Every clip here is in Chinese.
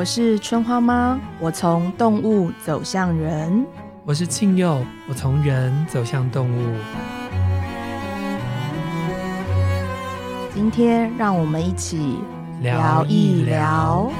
我是春花妈，我从动物走向人。我是庆佑，我从人走向动物。今天让我们一起聊一聊。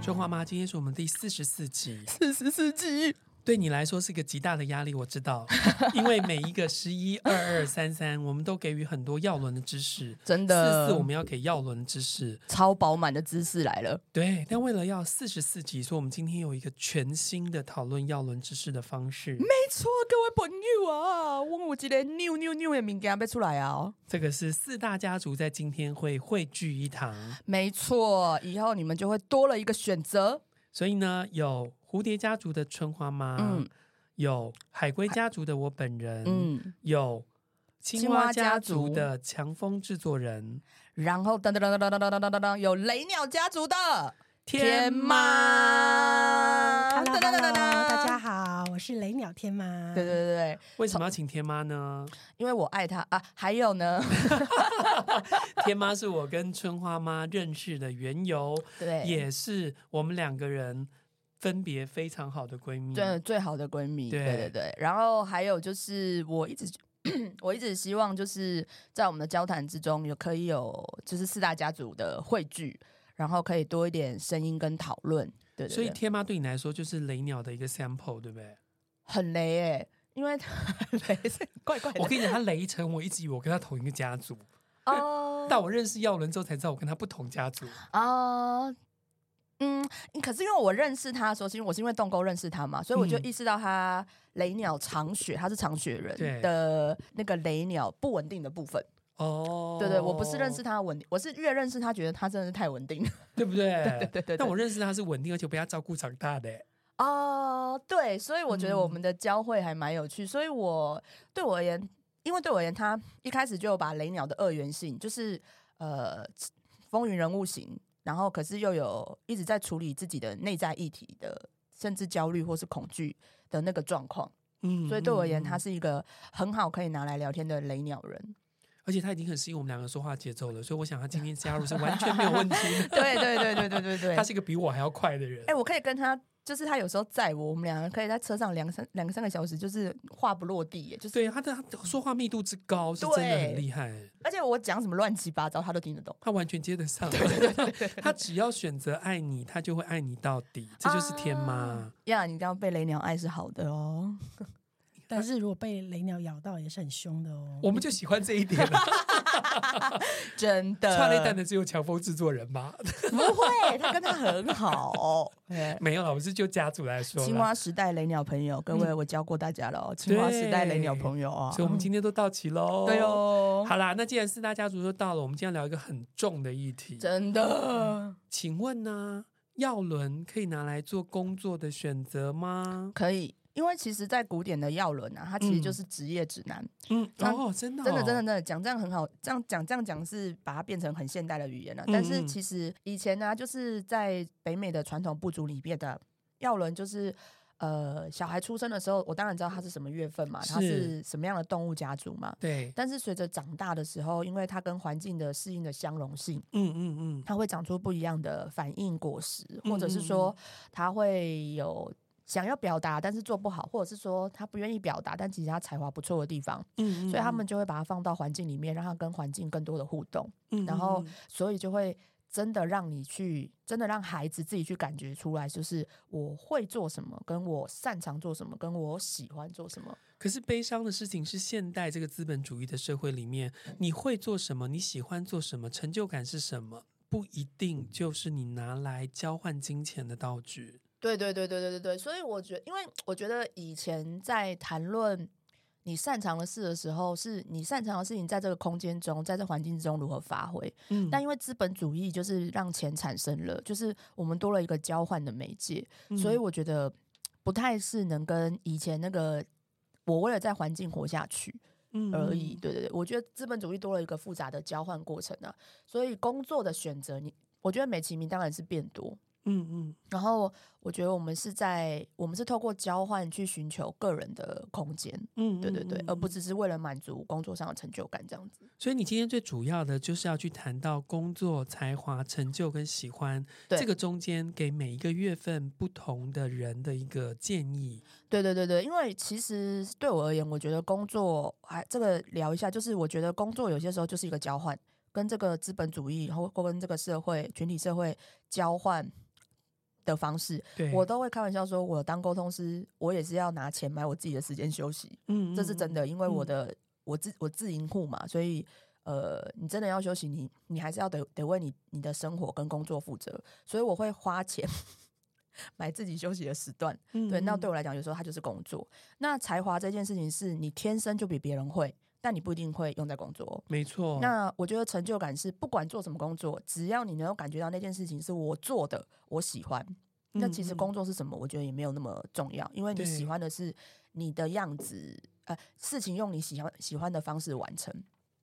春花妈，今天是我们第四十四集，四十四集。对你来说是个极大的压力，我知道，因为每一个十一、二二、三三，我们都给予很多耀轮的知识，真的。四四我们要给耀轮知识，超饱满的知识来了。对，但为了要四十四集，所以我们今天有一个全新的讨论耀轮知识的方式。没错，各位朋友啊，我有一个扭扭扭的名件要出来啊！这个是四大家族在今天会汇聚一堂。没错，以后你们就会多了一个选择。所以呢，有蝴蝶家族的春花妈，嗯、有海龟家族的我本人，嗯、有青蛙家族的强风制作人，然后噔噔噔噔噔噔噔噔噔，有雷鸟家族的。天妈，Hello，大家好，我是雷鸟天妈。对对对对，为什么要请天妈呢？因为我爱她啊。还有呢，天妈是我跟春花妈认识的缘由，对，也是我们两个人分别非常好的闺蜜，对，最好的闺蜜。对对对，然后还有就是，我一直 我一直希望就是在我们的交谈之中，有可以有就是四大家族的汇聚。然后可以多一点声音跟讨论，对，对，对。所以天妈对你来说就是雷鸟的一个 sample，对不对？很雷哎、欸，因为雷是怪怪的。我跟你讲，他雷成我一直以为我跟他同一个家族哦。但我认识耀伦之后才知道我跟他不同家族哦。嗯，可是因为我认识他的时候，是因为我是因为洞沟认识他嘛，所以我就意识到他雷鸟长雪，他是长雪人的那个雷鸟不稳定的部分。哦，对对，我不是认识他稳定，我是越认识他，觉得他真的是太稳定了，对不对？对对对对。但我认识他是稳定，而且被他照顾长大的。哦，对，所以我觉得我们的交汇还蛮有趣。所以我对我而言，因为对我而言，他一开始就有把雷鸟的二元性，就是呃风云人物型，然后可是又有一直在处理自己的内在议题的，甚至焦虑或是恐惧的那个状况。嗯，所以对我而言，他是一个很好可以拿来聊天的雷鸟人。而且他已经很适应我们两个说话节奏了，所以我想他今天加入是完全没有问题的。对对对对对对对，他是一个比我还要快的人。哎、欸，我可以跟他，就是他有时候载我，我们两个可以在车上两三两个三个小时，就是话不落地耶。就是对他的说话密度之高是真的很厉害。而且我讲什么乱七八糟，他都听得懂，他完全接得上。对对对对，他只要选择爱你，他就会爱你到底，这就是天妈。呀、啊，你这样被雷鸟爱是好的哦。但是如果被雷鸟咬到也是很凶的哦。我们就喜欢这一点了。真的，穿雷弹的只有强风制作人吗？不会，他跟他很好。没有了，我是就家族来说。青蛙时代雷鸟朋友，各位我教过大家了。青蛙时代雷鸟朋友啊，所以我们今天都到齐喽。对哦。好啦，那既然四大家族都到了，我们今天聊一个很重的议题。真的？请问呢，药轮可以拿来做工作的选择吗？可以。因为其实，在古典的药轮啊，它其实就是职业指南。嗯，哦，真的，真的，真的，真的讲这样很好，这样讲，这样讲是把它变成很现代的语言了。但是其实以前呢，就是在北美的传统部族里面的药轮，就是呃，小孩出生的时候，我当然知道它是什么月份嘛，它是什么样的动物家族嘛。对。但是随着长大的时候，因为它跟环境的适应的相容性，嗯嗯嗯，它会长出不一样的反应果实，或者是说它会有。想要表达，但是做不好，或者是说他不愿意表达，但其实他才华不错的地方，嗯，嗯，所以他们就会把它放到环境里面，让他跟环境更多的互动，嗯，嗯，然后所以就会真的让你去，真的让孩子自己去感觉出来，就是我会做什么，跟我擅长做什么，跟我喜欢做什么。可是悲伤的事情是，现代这个资本主义的社会里面，你会做什么，你喜欢做什么，成就感是什么，不一定就是你拿来交换金钱的道具。对对对对对对对，所以我觉得，因为我觉得以前在谈论你擅长的事的时候，是你擅长的事情在这个空间中，在这环境之中如何发挥。嗯，但因为资本主义就是让钱产生了，就是我们多了一个交换的媒介，嗯，所以我觉得不太是能跟以前那个我为了在环境活下去而已。嗯，对对对，我觉得资本主义多了一个复杂的交换过程啊，所以工作的选择，你我觉得美其名当然是变多。嗯嗯。然后我觉得我们是在我们是透过交换去寻求个人的空间，嗯，对对对，而不只是为了满足工作上的成就感这样子。所以你今天最主要的就是要去谈到工作、才华、成就跟喜欢，对这个中间给每一个月份不同的人的一个建议。对对对对，因为其实对我而言，我觉得工作还这个聊一下，就是我觉得工作有些时候就是一个交换，跟这个资本主义或或跟这个社会群体社会交换的方式，我都会开玩笑说，我当沟通师，我也是要拿钱买我自己的时间休息，嗯，这是真的，因为我的、嗯、我自我自营户嘛，所以呃，你真的要休息，你你还是要得得为你你的生活跟工作负责，所以我会花钱 买自己休息的时段，嗯、对，那对我来讲，有时候它就是工作。那才华这件事情，是你天生就比别人会，但你不一定会用在工作，没错。那我觉得成就感是不管做什么工作，只要你能够感觉到那件事情是我做的，我喜欢。那其实工作是什么？我觉得也没有那么重要，因为你喜欢的是你的样子，呃，事情用你喜欢喜欢的方式完成。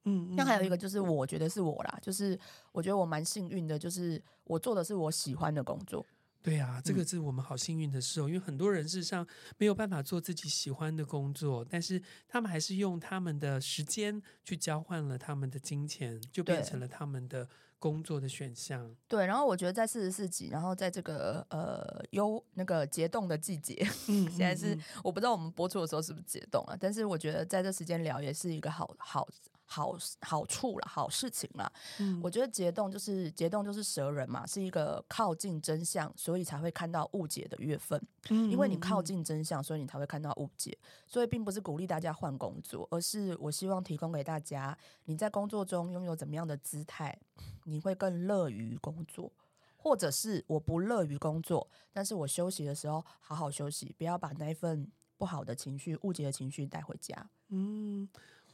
嗯，那还有一个就是，我觉得是我啦，就是我觉得我蛮幸运的，就是我做的是我喜欢的工作。对啊，这个是我们好幸运的事哦，因为很多人事实上没有办法做自己喜欢的工作，但是他们还是用他们的时间去交换了他们的金钱，就变成了他们的。工作的选项对，然后我觉得在四十四集，然后在这个呃优那个解冻的季节，嗯，现在是我不知道我们播出的时候是不是解冻了，但是我觉得在这时间聊也是一个好好。好好处了，好事情了。嗯，我觉得结冻就是结冻就是蛇人嘛，是一个靠近真相，所以才会看到误解的月份。嗯，因为你靠近真相，所以你才会看到误解。所以并不是鼓励大家换工作，而是我希望提供给大家，你在工作中拥有怎么样的姿态，你会更乐于工作，或者是我不乐于工作，但是我休息的时候好好休息，不要把那一份不好的情绪、误解的情绪带回家。嗯。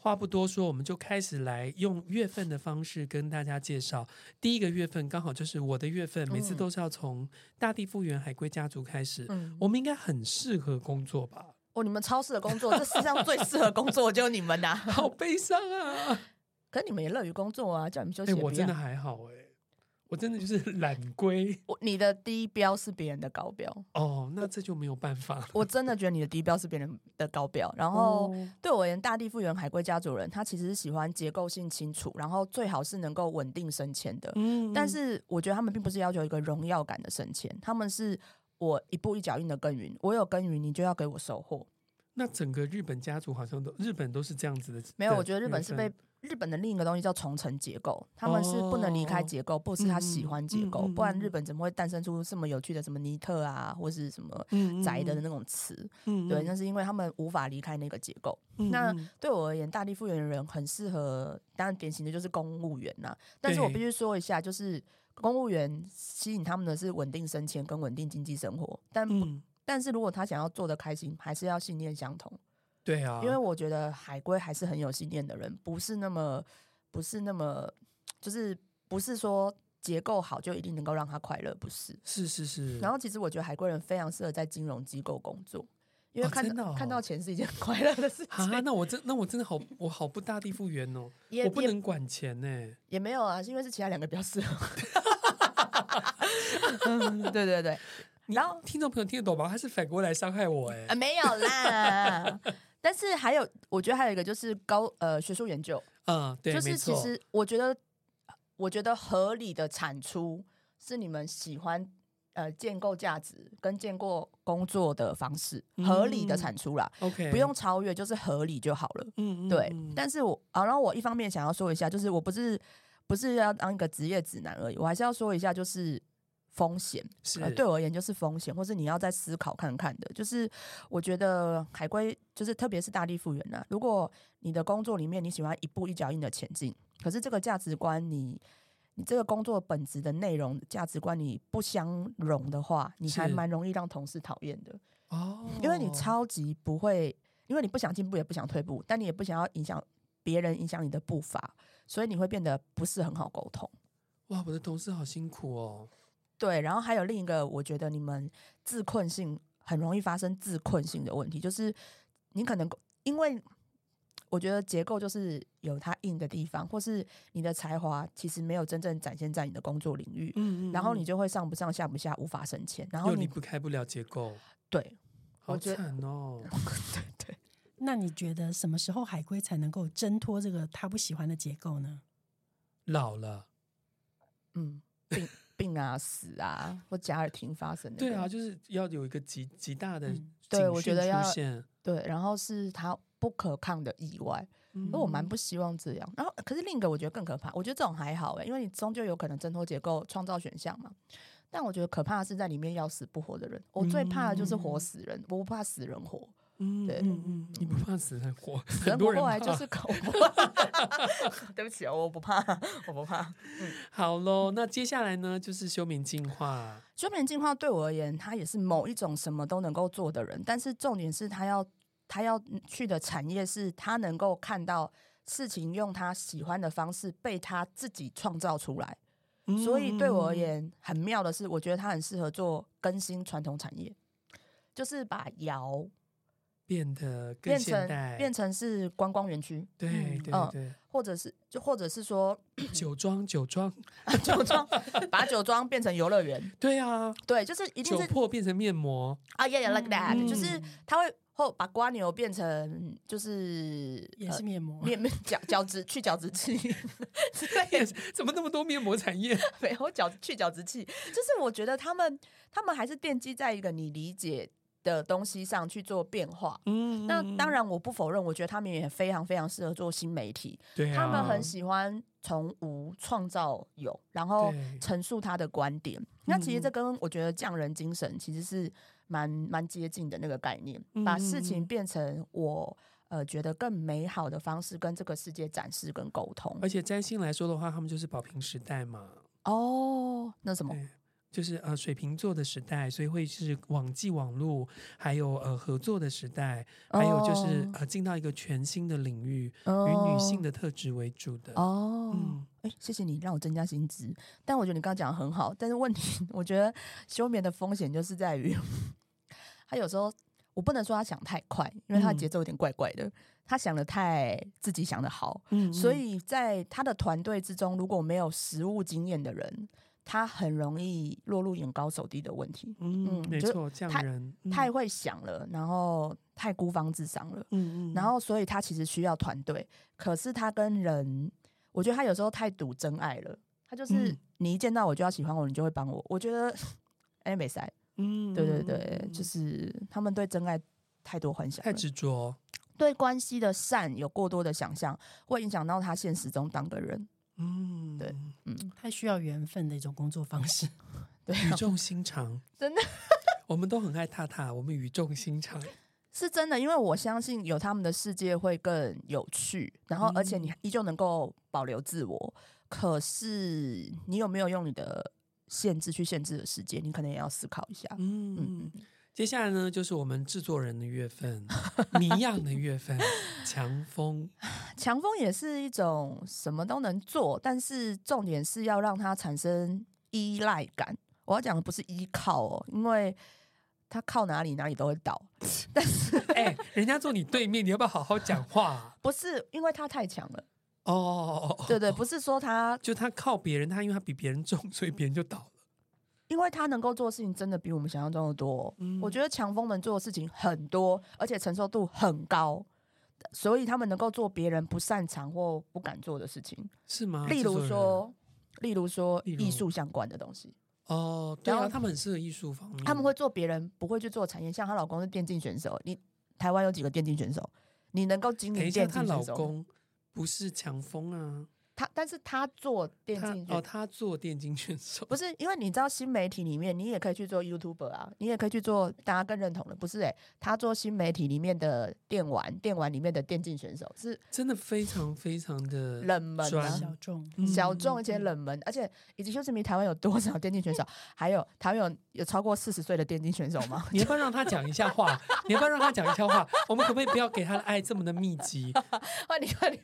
话不多说，我们就开始来用月份的方式跟大家介绍。第一个月份刚好就是我的月份，每次都是要从大地复原海龟家族开始。嗯，我们应该很适合工作吧？哦，你们超适合工作，这世上最适合工作就是你们呐、啊！好悲伤啊！可你们也乐于工作啊，叫你们休息。我真的还好哎、欸。我真的就是 懒龟。我你的低标是别人的高标哦，那这就没有办法。我真的觉得你的低标是别人的高标。然后对我而言，大地复原海龟家族人，他其实是喜欢结构性清楚，然后最好是能够稳定升迁的。嗯，但是我觉得他们并不是要求一个荣耀感的升迁，他们是我一步一脚印的耕耘，我有耕耘，你就要给我收获。那整个日本家族好像都日本都是这样子的。没有，我觉得日本是被。日本的另一个东西叫重层结构，他们是不能离开结构，不是他喜欢结构，不然日本怎么会诞生出这么有趣的什么尼特啊，或是什么宅的那种词？对，那是因为他们无法离开那个结构。那对我而言，大地复原的人很适合，当然典型的就是公务员呐。但是我必须说一下，就是公务员吸引他们的是稳定升迁跟稳定经济生活，但但是如果他想要做的开心，还是要信念相同。对啊，因为我觉得海龟还是很有信念的人，不是那么，不是那么，就是不是说结构好就一定能够让他快乐，不是。是是是。然后其实我觉得海龟人非常适合在金融机构工作，因为看到、哦哦、看到钱是一件很快乐的事情。啊，那我真那我真的好，我好不大地复原哦，我不能管钱呢。也没有啊，是因为是其他两个比较适合。对对对。然后听众朋友听得懂吗？他是反过来伤害我哎、欸。啊，没有啦。但是还有，我觉得还有一个就是高呃学术研究，嗯，对，就是其实我觉得，我觉得合理的产出是你们喜欢呃建构价值跟建构工作的方式，嗯、合理的产出啦，OK，不用超越，就是合理就好了，嗯，对。嗯、但是我啊，然后我一方面想要说一下，就是我不是不是要当一个职业指南而已，我还是要说一下，就是。风险是、呃、对我而言就是风险，或是你要再思考看看的。就是我觉得海归，就是特别是大力复原啊。如果你的工作里面你喜欢一步一脚印的前进，可是这个价值观你你这个工作本质的内容价值观你不相容的话，你还蛮容易让同事讨厌的哦。因为你超级不会，因为你不想进步也不想退步，但你也不想要影响别人影响你的步伐，所以你会变得不是很好沟通。哇，我的同事好辛苦哦。对，然后还有另一个，我觉得你们自困性很容易发生自困性的问题，就是你可能因为我觉得结构就是有它硬的地方，或是你的才华其实没有真正展现在你的工作领域，嗯嗯，然后你就会上不上下不下，无法升迁，然后你离不开不了结构，对，好惨哦，对对。那你觉得什么时候海龟才能够挣脱这个他不喜欢的结构呢？老了，嗯，病病啊，死啊，或家儿庭发生的，对啊，就是要有一个极极大的、嗯，对我觉得要对，然后是他不可抗的意外，嗯，我蛮不希望这样。然后，可是另一个我觉得更可怕，我觉得这种还好哎，因为你终究有可能挣脱结构，创造选项嘛。但我觉得可怕的是在里面要死不活的人，我最怕的就是活死人，我不怕死人活。嗯，对，嗯嗯，你不怕死人活？人活过来就是恐怖。对不起哦，我不怕，我不怕。嗯，好喽，那接下来呢，就是休眠进化。休眠进化对我而言，他也是某一种什么都能够做的人，但是重点是他要他要去的产业是他能够看到事情用他喜欢的方式被他自己创造出来。嗯，所以对我而言，很妙的是，我觉得他很适合做更新传统产业，就是把窑。变得更现代，变成是观光园区，对对对，嗯，或者是就或者是说酒庄酒庄 酒庄，把酒庄变成游乐园，对啊，对，就是一定是酒粕变成面膜啊，yeah yeah like that，嗯，就是他会后把瓜牛变成就是也是面膜，呃、面面角角质去角质器，对，怎么那么多面膜产业？没有角去角质器，就是我觉得他们他们还是奠基在一个你理解。的东西上去做变化，嗯，那当然我不否认，我觉得他们也非常非常适合做新媒体，对啊，他们很喜欢从无创造有，然后陈述他的观点。那其实这跟我觉得匠人精神其实是蛮蛮接近的那个概念，把事情变成我呃觉得更美好的方式，跟这个世界展示跟沟通。而且占星来说的话，他们就是宝瓶时代嘛。哦，那什么？就是呃水瓶座的时代，所以会是网际网络，还有呃合作的时代，还有就是、oh. 呃进到一个全新的领域，以、oh. 女性的特质为主的。哦、oh. 嗯，哎、欸，谢谢你让我增加薪资，但我觉得你刚刚讲的很好，但是问题，我觉得休眠的风险就是在于，他有时候我不能说他想太快，因为他的节奏有点怪怪的，嗯、他想的太自己想的好，嗯，嗯，所以在他的团队之中，如果没有实务经验的人。他很容易落入眼高手低的问题。嗯，嗯没错，这样人太会想了，然后太孤芳自赏了。嗯嗯，然后所以他其实需要团队，可是他跟人，我觉得他有时候太赌真爱了。他就是你一见到我就要喜欢我，你就会帮我。我觉得哎，没赛。嗯，对对对，就是他们对真爱太多幻想，太执着，对关系的善有过多的想象，会影响到他现实中当个人。嗯，对，嗯，太需要缘分的一种工作方式，对，语重心长，真的，我们都很爱踏踏，我们语重心长，是真的，因为我相信有他们的世界会更有趣，然后而且你依旧能够保留自我，嗯，可是你有没有用你的限制去限制的世界，你可能也要思考一下，嗯嗯。接下来呢，就是我们制作人的月份，谜样的月份，强风。强风也是一种什么都能做，但是重点是要让它产生依赖感。我要讲的不是依靠哦，因为他靠哪里哪里都会倒。但是，哎、欸，人家坐你对面，你要不要好好讲话、啊？不是，因为他太强了。哦，对对，不是说他就他靠别人，他因为他比别人重，所以别人就倒了。因为他能够做的事情真的比我们想象中的多，嗯，我觉得强风能做的事情很多，而且承受度很高，所以他们能够做别人不擅长或不敢做的事情，是吗？例如说，例如说艺术相关的东西。哦，对啊，他们很适合艺术方面，他们会做别人不会去做产业，像她老公是电竞选手，你台湾有几个电竞选手？你能够经营电竞选手？她老公不是强风啊。他，但是他做电竞哦，他做电竞选手不是，因为你知道新媒体里面，你也可以去做 YouTuber 啊，你也可以去做大家更认同的，不是？哎，他做新媒体里面的电玩，电玩里面的电竞选手是真的非常非常的冷门啊，小众，小众而且冷门，而且以及就是你台湾有多少电竞选手？还有台湾有有超过四十岁的电竞选手吗？你要不要让他讲一下话？你要不要让他讲一下话？我们可不可以不要给他的爱这么的密集？换你，换你。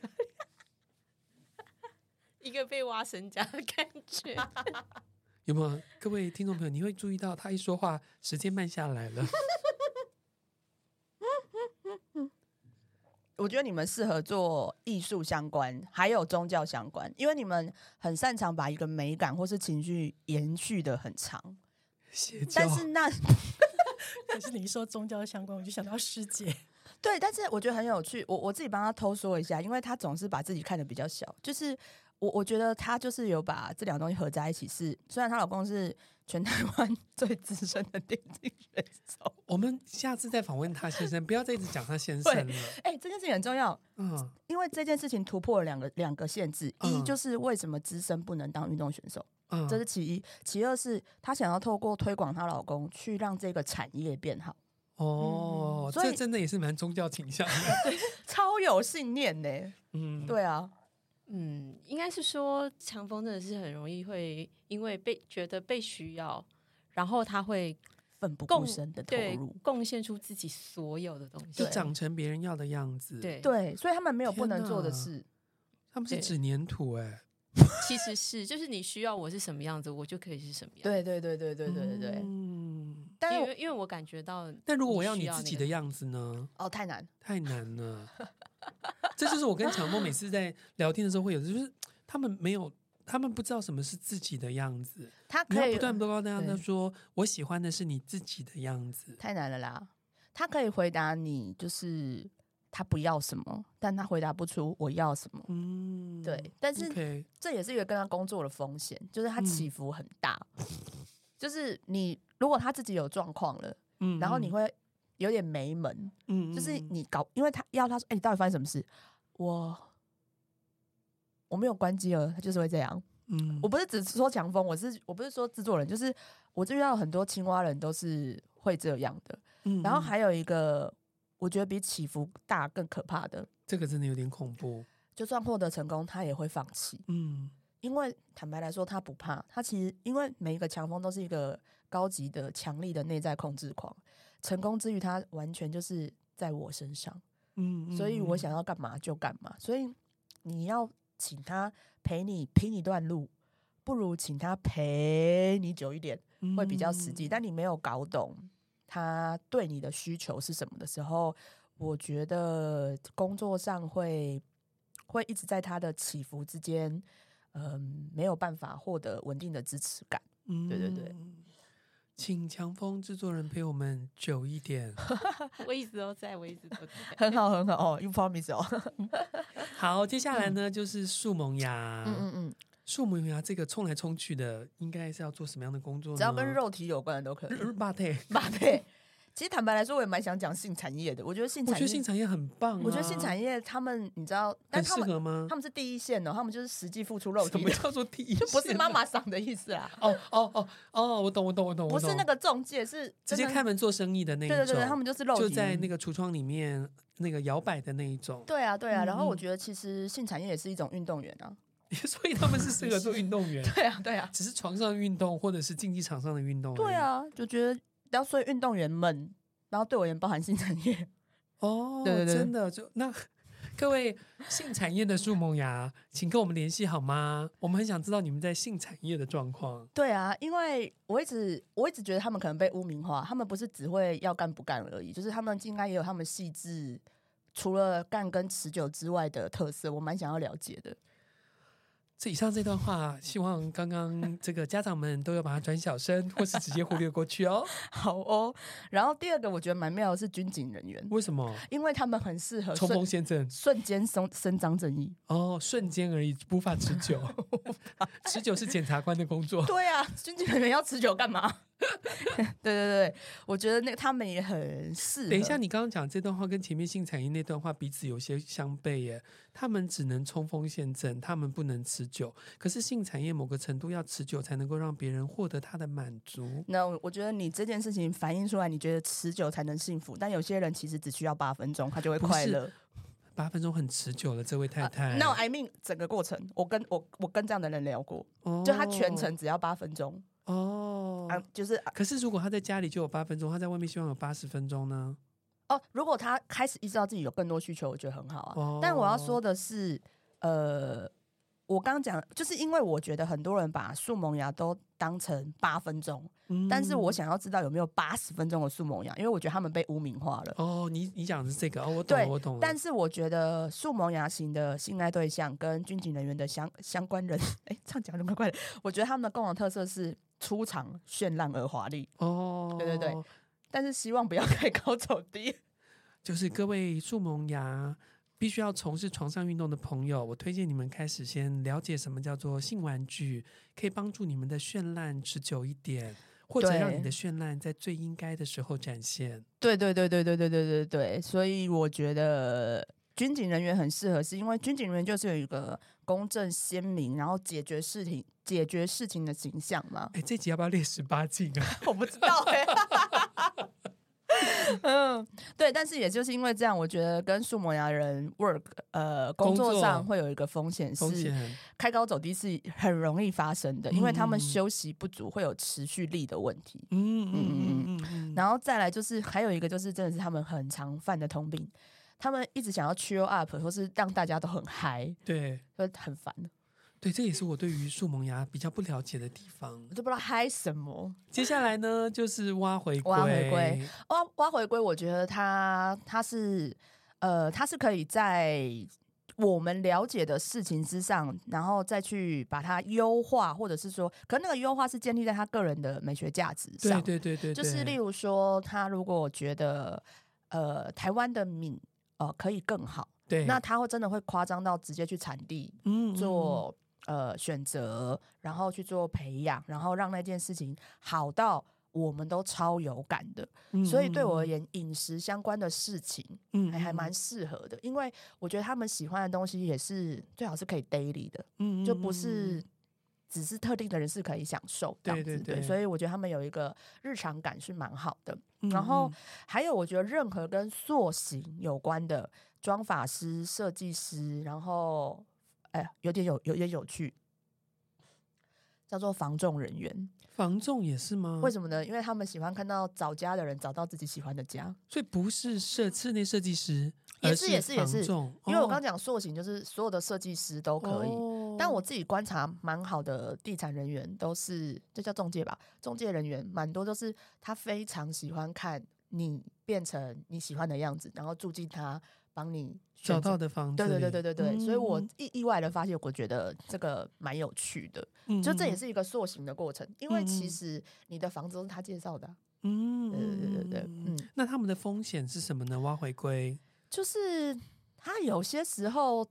一个被挖身家的感觉，有没有？各位听众朋友，你会注意到他一说话，时间慢下来了。我觉得你们适合做艺术相关，还有宗教相关，因为你们很擅长把一个美感或是情绪延续的很长。但是那，可是你一说宗教相关，我就想到师姐。对，但是我觉得很有趣。我我自己帮他偷说一下，因为他总是把自己看得比较小。就是我我觉得她就是有把这两个东西合在一起是。是虽然她老公是全台湾 最资深的电竞选手，我们下次再访问她先生，不要再一直讲她先生了。哎、欸，这件事情很重要。嗯，因为这件事情突破了两个两个限制，嗯、一就是为什么资深不能当运动选手，嗯，这是其一。其二是她想要透过推广她老公，去让这个产业变好。哦，嗯、所以这真的也是蛮宗教倾向的，对，超有信念呢。嗯，对啊，嗯，应该是说强风真的是很容易会因为被觉得被需要，然后他会奋不顾身的投入，贡献出自己所有的东西，就长成别人要的样子。对对，所以他们没有不能做的事，他们是纸黏土哎、欸。其实是，就是你需要我是什么样子，我就可以是什么样子。对对对对对对对对。嗯，但因为因为我感觉到，但如果我要你自己的样子呢？哦，太难，太难了。这就是我跟强风每次在聊天的时候会有，就是他们没有，他们不知道什么是自己的样子。他可以不断不断地跟他说，我喜欢的是你自己的样子。太难了啦。他可以回答你，就是。他不要什么，但他回答不出我要什么。嗯，对，但是这也是一个跟他工作的风险，就是他起伏很大。嗯、就是你如果他自己有状况了，嗯，然后你会有点没门，嗯，就是你搞，因为他要他说，哎、欸，你到底发生什么事？我我没有关机了，他就是会这样。嗯，我不是只是说强风，我是我不是说制作人，就是我就遇到很多青蛙人都是会这样的。嗯，然后还有一个。我觉得比起伏大更可怕的，这个真的有点恐怖。就算获得成功，他也会放弃。嗯，因为坦白来说，他不怕。他其实因为每一个强风都是一个高级的、强力的内在控制狂。成功之余，他完全就是在我身上。嗯，嗯，所以我想要干嘛就干嘛。所以你要请他陪你拼一段路，不如请他陪你久一点，会比较实际。嗯，但你没有搞懂。他对你的需求是什么的时候，我觉得工作上会会一直在他的起伏之间，嗯、呃，没有办法获得稳定的支持感。嗯，对对对，请强风制作人陪我们久一点。我一直都在，我一直都在，很好很好哦，You promise 哦。好，接下来呢、嗯、就是树萌芽。嗯嗯嗯。树萌芽这个冲来冲去的，应该是要做什么样的工作呢？只要跟肉体有关的都可以。马腿，马腿。其实坦白来说，我也蛮想讲性产业的。我觉得性产业，我觉得性产业很棒啊。我觉得性产业，他们你知道，很适合吗？他们是第一线的，他们就是实际付出肉体。什么叫做第一线？就不是妈妈桑的意思啊。哦哦哦哦，我懂我懂我懂。不是那个中介，是直接开门做生意的那一种。对对对，他们就是肉体，就在那个橱窗里面那个摇摆的那一种。对啊对啊，然后我觉得其实性产业也是一种运动员啊。所以他们是适合做运动员，对啊，对啊，只是床上运动或者是竞技场上的运动。对啊，就觉得要所以运动员们，然后对我也包含性产业。哦，对对对，真的就那各位性产业的树萌芽，请跟我们联系好吗？我们很想知道你们在性产业的状况。对啊，因为我一直我一直觉得他们可能被污名化，他们不是只会要干不干而已，就是他们应该也有他们细致，除了干跟持久之外的特色，我蛮想要了解的。这以上这段话，希望刚刚这个家长们都要把它转小声，或是直接忽略过去哦。好哦。然后第二个我觉得蛮妙的是军警人员，为什么？因为他们很适合冲锋陷阵，瞬间伸伸张正义。哦，瞬间而已，无法持久。持久是检察官的工作。对啊，军警人员要持久干嘛？对对对，我觉得那个他们也很适合。等一下，你刚刚讲这段话跟前面性产业那段话彼此有些相悖耶。他们只能冲锋陷阵，他们不能持久。可是性产业某个程度要持久，才能够让别人获得他的满足。那我觉得你这件事情反映出来，你觉得持久才能幸福，但有些人其实只需要八分钟，他就会快乐。八分钟很持久了，这位太太。那、uh, no, I mean 整个过程，我跟我我跟这样的人聊过，oh. 就他全程只要八分钟。哦、oh. 啊，就是、啊。可是如果他在家里就有八分钟，他在外面希望有八十分钟呢？哦，如果他开始意识到自己有更多需求，我觉得很好啊。Oh. 但我要说的是，呃，我刚刚讲，就是因为我觉得很多人把树萌芽都当成八分钟，嗯、但是我想要知道有没有八十分钟的树萌芽，因为我觉得他们被污名化了。哦，你你讲的是这个哦，我懂，我懂了。但是我觉得树萌芽型的性爱对象跟军警人员的相相关人，哎，这样讲就怪怪的。我觉得他们的共同特色是出场绚烂而华丽。哦，对对对，但是希望不要太高走低。就是各位树萌芽。必须要从事床上运动的朋友，我推荐你们开始先了解什么叫做性玩具，可以帮助你们的绚烂持久一点，或者让你的绚烂在最应该的时候展现。对对对对对对对对对，所以我觉得军警人员很适合，是因为军警人员就是有一个公正鲜明，然后解决事情解决事情的形象嘛。哎，这集要不要列十八禁啊？我不知道哎、欸。嗯，对，但是也就是因为这样，我觉得跟素萌芽人 work 呃工作上会有一个风险是开高走低是很容易发生的，因为他们休息不足会有持续力的问题。嗯嗯嗯嗯嗯，然后再来就是还有一个就是真的是他们很常犯的通病，他们一直想要 cheer up 或是让大家都很嗨，对，会很烦。对，这也是我对于树萌芽比较不了解的地方，我都不知道嗨什么。接下来呢，就是挖回归，挖回归，挖挖回归。我觉得它它是呃，它是可以在我们了解的事情之上，然后再去把它优化，或者是说，可能那个优化是建立在他个人的美学价值上。对对对对，就是例如说，他如果觉得呃，台湾的敏呃可以更好，对，那他会真的会夸张到直接去产地嗯做。呃，选择，然后去做培养，然后让那件事情好到我们都超有感的。嗯、所以对我而言，饮食相关的事情，嗯，还还蛮适合的，因为我觉得他们喜欢的东西也是最好是可以 daily 的，嗯，就不是只是特定的人是可以享受这样子，对对对，对。所以我觉得他们有一个日常感是蛮好的。嗯、然后还有，我觉得任何跟塑形有关的妆发师、设计师，然后。哎，有点有有点有趣，叫做房仲人员。房仲也是吗？为什么呢？因为他们喜欢看到找家的人找到自己喜欢的家，所以不是设室内设计师，也是也是也是。因为我刚刚讲塑形，就是所有的设计师都可以。哦、但我自己观察蛮好的地产人员，都是这叫中介吧？中介人员蛮多都是他非常喜欢看你变成你喜欢的样子，然后住进他。帮你找到的房子，对对对对对对，嗯、所以我意意外的发现，我觉得这个蛮有趣的，嗯、就这也是一个塑形的过程，因为其实你的房子都是他介绍的、啊，嗯，对对对对嗯，那他们的风险是什么呢？挖回归，就是他有些时候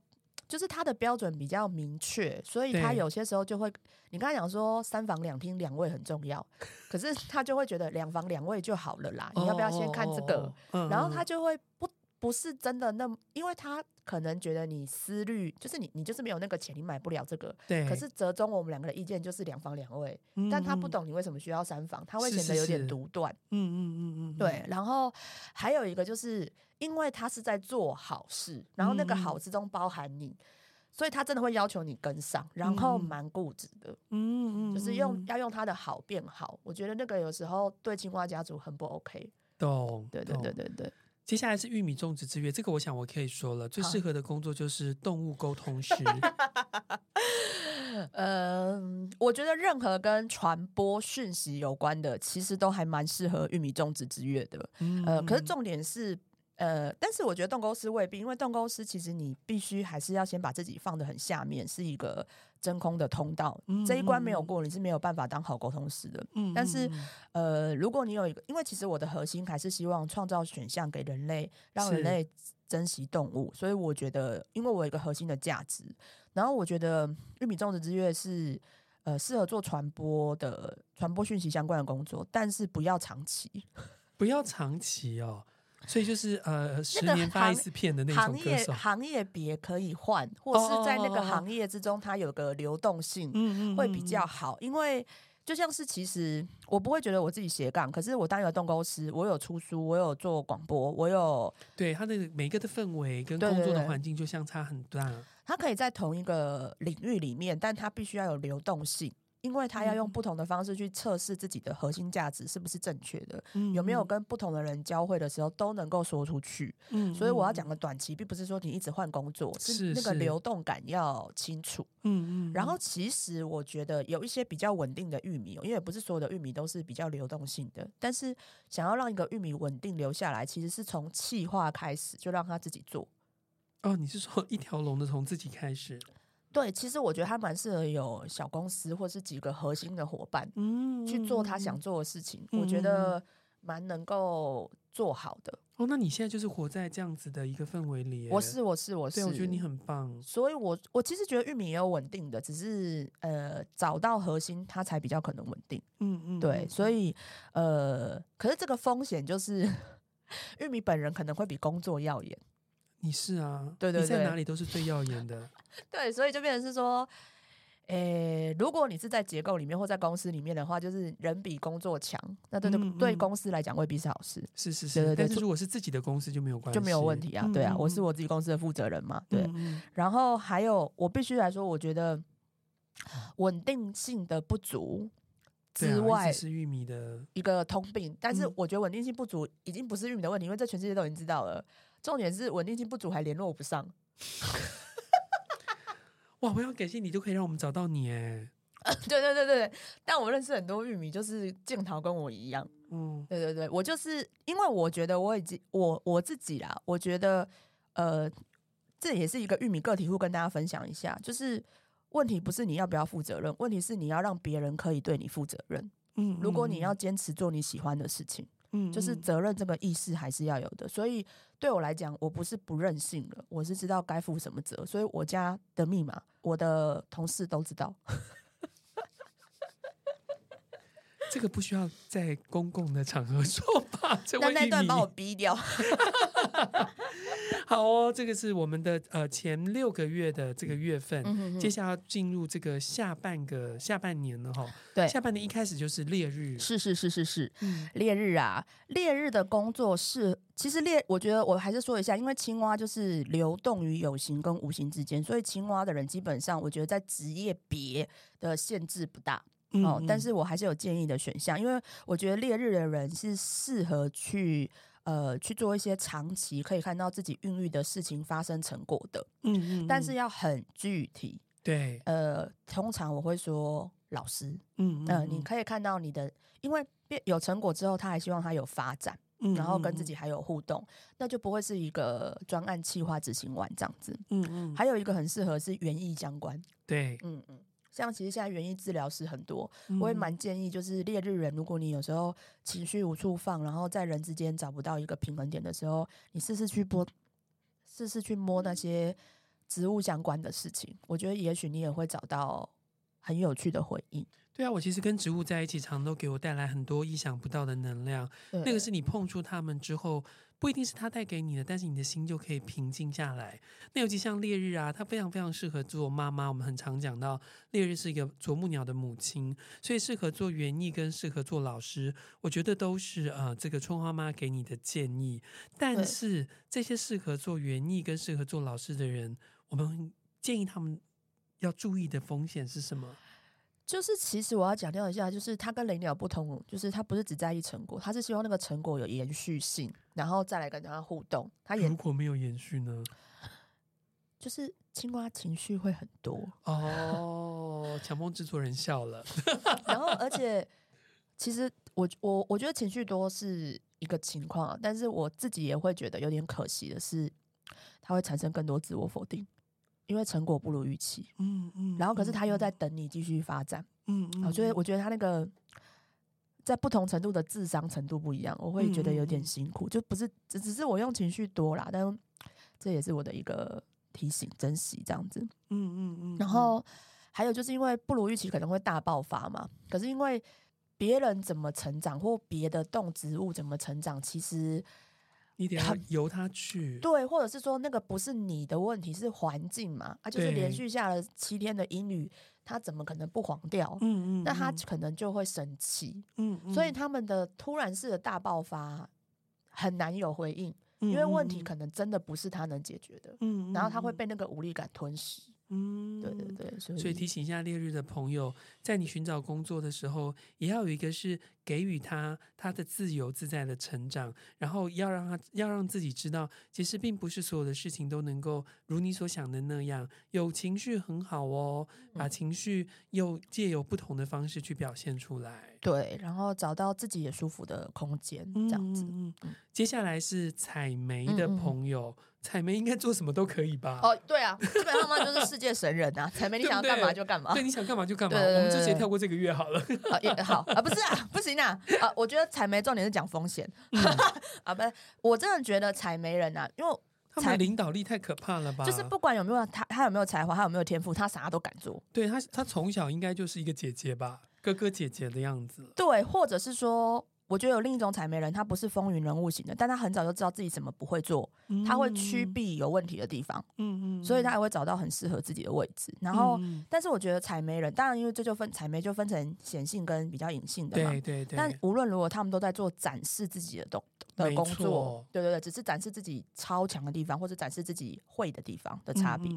就是他的标准比较明确，所以他有些时候就会，你刚才讲说三房两厅两卫很重要，可是他就会觉得两房两卫就好了啦，你要不要先看这个？哦哦哦然后他就会不。不是真的那么，因为他可能觉得你思虑就是你，你就是没有那个钱，你买不了这个。对。可是折中我们两个的意见就是两房两卫，嗯、但他不懂你为什么需要三房，他会显得有点独断。嗯嗯嗯嗯。对。然后还有一个就是，因为他是在做好事，然后那个好之中包含你，嗯、所以他真的会要求你跟上，然后蛮固执的。嗯嗯。就是用要用他的好变好，我觉得那个有时候对青蛙家族很不 OK。懂。对对对对对。接下来是玉米种植之月，这个我想我可以说了，最适合的工作就是动物沟通师。嗯，我觉得任何跟传播讯息有关的，其实都还蛮适合玉米种植之月的。嗯，呃，可是重点是。呃，但是我觉得动沟师未必，因为动沟师其实你必须还是要先把自己放得很下面，是一个真空的通道，嗯、这一关没有过，你是没有办法当好沟通师的。嗯、但是，呃，如果你有一个，因为其实我的核心还是希望创造选项给人类，让人类珍惜动物，所以我觉得，因为我有一个核心的价值，然后我觉得玉米种植之月是呃适合做传播的传播讯息相关的工作，但是不要长期，不要长期哦。所以就是呃，十年发一次片的那种歌手，行业别可以换，或是在那个行业之中，它有个流动性，会比较好。因为就像是其实我不会觉得我自己斜杠，可是我当一个动沟师，我有出书，我有做广播，我有对他的每个的氛围跟工作的环境就相差很大。他可以在同一个领域里面，但他必须要有流动性。因为他要用不同的方式去测试自己的核心价值是不是正确的，嗯有没有跟不同的人交汇的时候都能够说出去。嗯所以我要讲的短期，并不是说你一直换工作，是是那个流动感要清楚。嗯嗯，然后其实我觉得有一些比较稳定的玉米，因为不是所有的玉米都是比较流动性的，但是想要让一个玉米稳定留下来，其实是从气化开始就让他自己做。哦，你是说一条龙的从自己开始？对，其实我觉得他蛮适合有小公司或是几个核心的伙伴，嗯，去做他想做的事情。嗯我觉得蛮能够做好的。哦，那你现在就是活在这样子的一个氛围里。我是我是我是，对，我觉得你很棒。所以我我其实觉得玉米也有稳定的，只是呃找到核心，它才比较可能稳定。嗯嗯，对，嗯所以呃，可是这个风险就是 玉米本人可能会比工作耀眼。你是啊，对对对你在哪里都是最耀眼的。对，所以就变成是说，诶，如果你是在结构里面或在公司里面的话，就是人比工作强，那对对、嗯嗯对公司来讲未必是好事，是是是，对对对但是如果是自己的公司就没有关系，就没有问题啊。对啊，我是我我自己公司的负责人嘛，对。然后还有，我必须来说，我觉得稳定性的不足之外，是玉米的，一个通病。但是嗯我觉得稳定性不足已经不是玉米的问题，因为这全世界都已经知道了。重点是稳定性不足还联络不上。哇！我要感谢你，就可以让我们找到你哎。对对对对对，但我认识很多玉米，就是剑桃跟我一样。嗯对对对，我就是因为我觉得我已经我我自己啦，我觉得呃，这也是一个玉米个体户跟大家分享一下，就是问题不是你要不要负责任，问题是你要让别人可以对你负责任。嗯，如果你要坚持做你喜欢的事情，嗯，就是责任这个意识还是要有的。所以对我来讲，我不是不任性了，我是知道该负什么责。所以我家的密码，我的同事都知道。这个不需要在公共的场合说吧？这那那段把我逼掉。好哦，这个是我们的呃前六个月的这个月份，嗯哼哼接下来要进入这个下半个下半年了哈。对下半年一开始就是烈日，是是是是是，嗯烈日啊，烈日的工作是，其实烈，我觉得我还是说一下，因为青蛙就是流动于有形跟无形之间，所以青蛙的人基本上，我觉得在职业别的限制不大。嗯哦，但是我还是有建议的选项，因为我觉得烈日的人是适合去呃去做一些长期可以看到自己孕育的事情发生成果的，嗯嗯，但是要很具体。对，呃，通常我会说老师，嗯呃，你可以看到你的，因为变有成果之后，他还希望他有发展，然后跟自己还有互动，那就不会是一个专案企划执行完这样子。嗯嗯，还有一个很适合是园艺相关，对，嗯嗯。像其实现在园艺治疗师很多，嗯我也蛮建议，就是烈日人，如果你有时候情绪无处放，然后在人之间找不到一个平衡点的时候，你试试去摸，试试去摸那些植物相关的事情，我觉得也许你也会找到很有趣的回应。对啊，我其实跟植物在一起，常常都给我带来很多意想不到的能量。那个是你碰触它们之后，不一定是他带给你的，但是你的心就可以平静下来。那尤其像烈日啊，它非常非常适合做妈妈。我们很常讲到，烈日是一个啄木鸟的母亲，所以适合做园艺跟适合做老师，我觉得都是呃这个春花妈给你的建议。但是这些适合做园艺跟适合做老师的人，我们建议他们要注意的风险是什么？就是其实我要强调一下，就是它跟雷鸟不同，就是它不是只在意成果，它是希望那个成果有延续性，然后再来跟他互动。他也如果没有延续呢？就是青蛙情绪会很多，哦，强风制作人笑了。然后而且其实我我我觉得情绪多是一个情况啊，但是我自己也会觉得有点可惜的是，它会产生更多自我否定，因为成果不如预期。嗯嗯然后可是他又在等你继续发展，嗯嗯，我觉得我觉得他那个在不同程度的智商程度不一样，我会觉得有点辛苦，就不是只只是我用情绪多啦，但这也是我的一个提醒，珍惜这样子。嗯嗯嗯，然后还有就是因为不如预期可能会大爆发嘛，可是因为别人怎么成长或别的动植物怎么成长，其实你得要由他去，对，或者是说那个不是你的问题，是环境嘛，啊，就是连续下了七天的阴雨，他怎么可能不黄掉？嗯嗯，那他可能就会生气，嗯，嗯所以他们的突然式的大爆发很难有回应，因为问题可能真的不是他能解决的，嗯，嗯然后他会被那个无力感吞噬。嗯，对对对，所以，所以提醒一下烈日的朋友，在你寻找工作的时候，也要有一个是给予他他的自由自在的成长，然后要让他要让自己知道，其实并不是所有的事情都能够如你所想的那样，有情绪很好哦，把情绪又借由不同的方式去表现出来，对，然后找到自己也舒服的空间，这样子。嗯嗯，接下来是采煤的朋友。采玫应该做什么都可以吧？哦，对啊，基本上嘛就是世界神人啊。采梅，你想要干嘛就干嘛。对，你想干嘛就干嘛。我们直接跳过这个月好了。啊，也好啊，不是啊，不行啊。啊，我觉得采梅重点是讲风险。嗯、啊，不是，我真的觉得采梅人啊，因为他们领导力太可怕了吧？就是不管有没有他，他有没有才华，他有没有天赋，他啥都敢做。对他，他从小应该就是一个姐姐吧，哥哥姐姐的样子。对，或者是说。我觉得有另一种采媒人，他不是风云人物型的，但他很早就知道自己什么不会做，嗯、他会趋避有问题的地方，嗯嗯，所以他也会找到很适合自己的位置。然后，嗯、但是我觉得采媒人，当然因为这就分采媒就分成显性跟比较隐性的嘛，对对对。但无论如何，他们都在做展示自己的动的工作，对对对，只是展示自己超强的地方，或者展示自己会的地方的差别。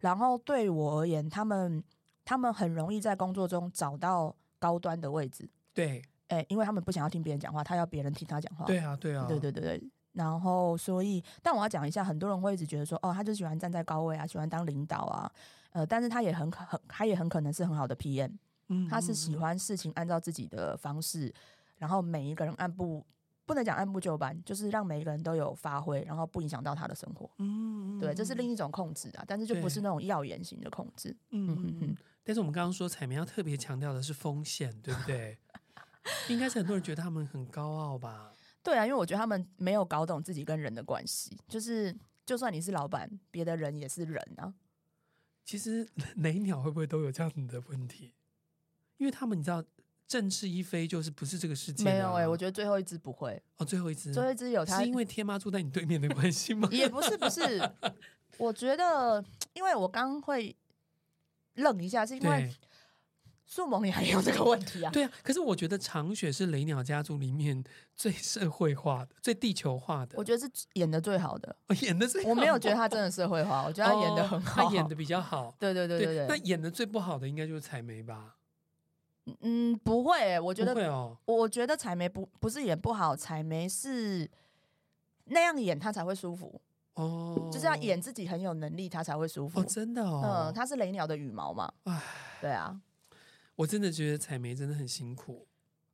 然后对我而言，他们他们很容易在工作中找到高端的位置，对。哎、欸，因为他们不想要听别人讲话，他要别人听他讲话。对啊，对啊，对对对对。然后，所以，但我要讲一下，很多人会一直觉得说，哦，他就喜欢站在高位啊，喜欢当领导啊，呃，但是他也很可很，他也很可能是很好的 PM。嗯，他是喜欢事情按照自己的方式，然后每一个人按部不能讲按部就班，就是让每一个人都有发挥，然后不影响到他的生活。嗯，对，这是另一种控制啊，但是就不是那种耀眼型的控制。嗯嗯嗯。但是我们刚刚说采玫要特别强调的是风险，对不对？应该是很多人觉得他们很高傲吧？对啊，因为我觉得他们没有搞懂自己跟人的关系。就是，就算你是老板，别的人也是人啊。其实雷鸟会不会都有这样子的问题？因为他们你知道，振翅一飞就是不是这个世界。没有哎、欸，我觉得最后一只不会。哦，最后一只，最后一只有他，是因为天妈住在你对面的 关系吗？也不是，不是。我觉得，因为我刚会愣一下，是因为。树萌也还有这个问题啊？对啊，可是我觉得长雪是雷鸟家族里面最社会化的、最地球化的。我觉得是演的最好的，哦、演的最好。我没有觉得他真的社会化，我觉得他演的很好，哦、他演的比较好。对对对对对，那演的最不好的应该就是采梅吧？嗯，不会、欸，我觉得不会哦。我觉得采梅不不是演不好，采梅是那样演他才会舒服哦，就是要演自己很有能力，他才会舒服。哦，真的哦。嗯，他是雷鸟的羽毛嘛？唉，对啊。我真的觉得采梅真的很辛苦，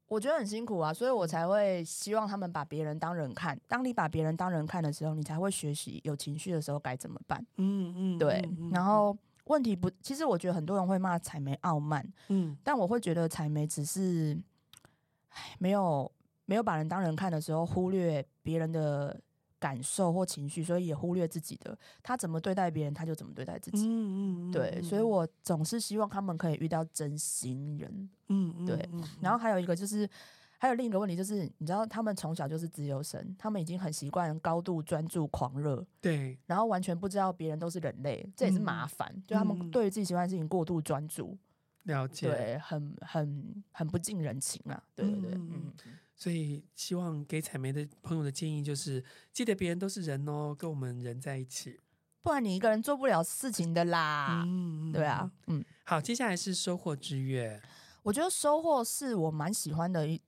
我觉得很辛苦啊，所以我才会希望他们把别人当人看。当你把别人当人看的时候，你才会学习有情绪的时候该怎么办。嗯嗯，对。嗯、然后问题不，其实我觉得很多人会骂采梅傲慢，嗯，但我会觉得采梅只是，唉，没有没有把人当人看的时候，忽略别人的。感受或情绪，所以也忽略自己的。他怎么对待别人，他就怎么对待自己。嗯嗯，嗯对，所以我总是希望他们可以遇到真心人。嗯嗯，对。然后还有一个就是，还有另一个问题就是，你知道，他们从小就是自由神，他们已经很习惯高度专注、狂热。对。然后完全不知道别人都是人类，这也是麻烦。嗯、就他们对于自己喜欢的事情过度专注。了解。对，很很很不近人情啊。对对对，嗯。嗯所以，希望给采玫的朋友的建议就是，记得别人都是人哦，跟我们人在一起，不然你一个人做不了事情的啦。嗯，对啊，嗯。好，接下来是收获之月。我觉得收获是我蛮喜欢的一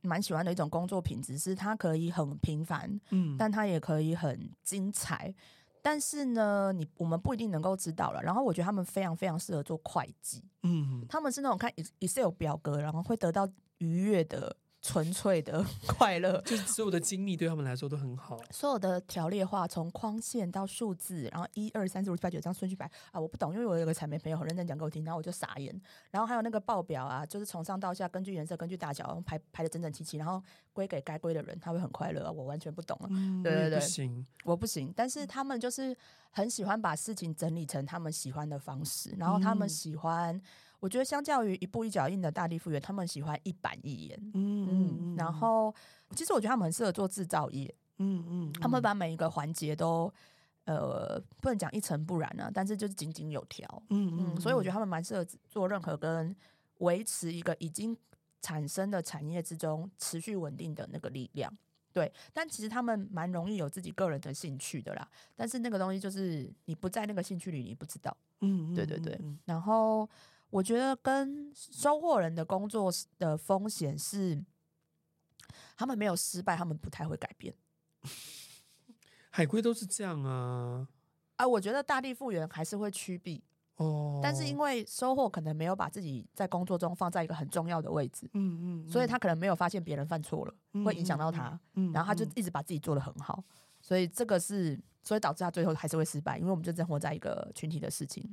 蛮喜欢的一种工作品质，是它可以很平凡，嗯，但它也可以很精彩。但是呢，你我们不一定能够知道了。然后，我觉得他们非常非常适合做会计，嗯，他们是那种看 Excel 表格，然后会得到愉悦的。纯粹的 快乐，就是所有的精密对他们来说都很好。所有的条列化，从框线到数字，然后一二三四五六七八九这样顺序排啊，我不懂，因为我有个采媒朋友很认真讲给我听，然后我就傻眼。然后还有那个报表啊，就是从上到下根据颜色、根据大小排排的整整齐齐，然后归给该归的人，他会很快乐。啊我完全不懂啊，嗯、对对对，不行，我不行。但是他们就是很喜欢把事情整理成他们喜欢的方式，然后他们喜欢。嗯我觉得相较于一步一脚印的大地复原，他们喜欢一板一眼。嗯嗯，然后其实我觉得他们很适合做制造业。嗯嗯，他们会把每一个环节都呃不能讲一尘不染啊，但是就是井井有条。嗯嗯，所以我觉得他们蛮适合做任何跟维持一个已经产生的产业之中持续稳定的那个力量。对，但其实他们蛮容易有自己个人的兴趣的啦。但是那个东西就是你不在那个兴趣里，你不知道。嗯，嗯，对对对。嗯然后我觉得跟收货人的工作的风险是，他们没有失败，他们不太会改变。海龟都是这样啊。啊，我觉得大地复原还是会趋避。哦，但是因为收获可能没有把自己在工作中放在一个很重要的位置，嗯嗯，嗯所以他可能没有发现别人犯错了，嗯会影响到他，嗯然后他就一直把自己做得很好，所以这个是，所以导致他最后还是会失败，因为我们就生活在一个群体的事情。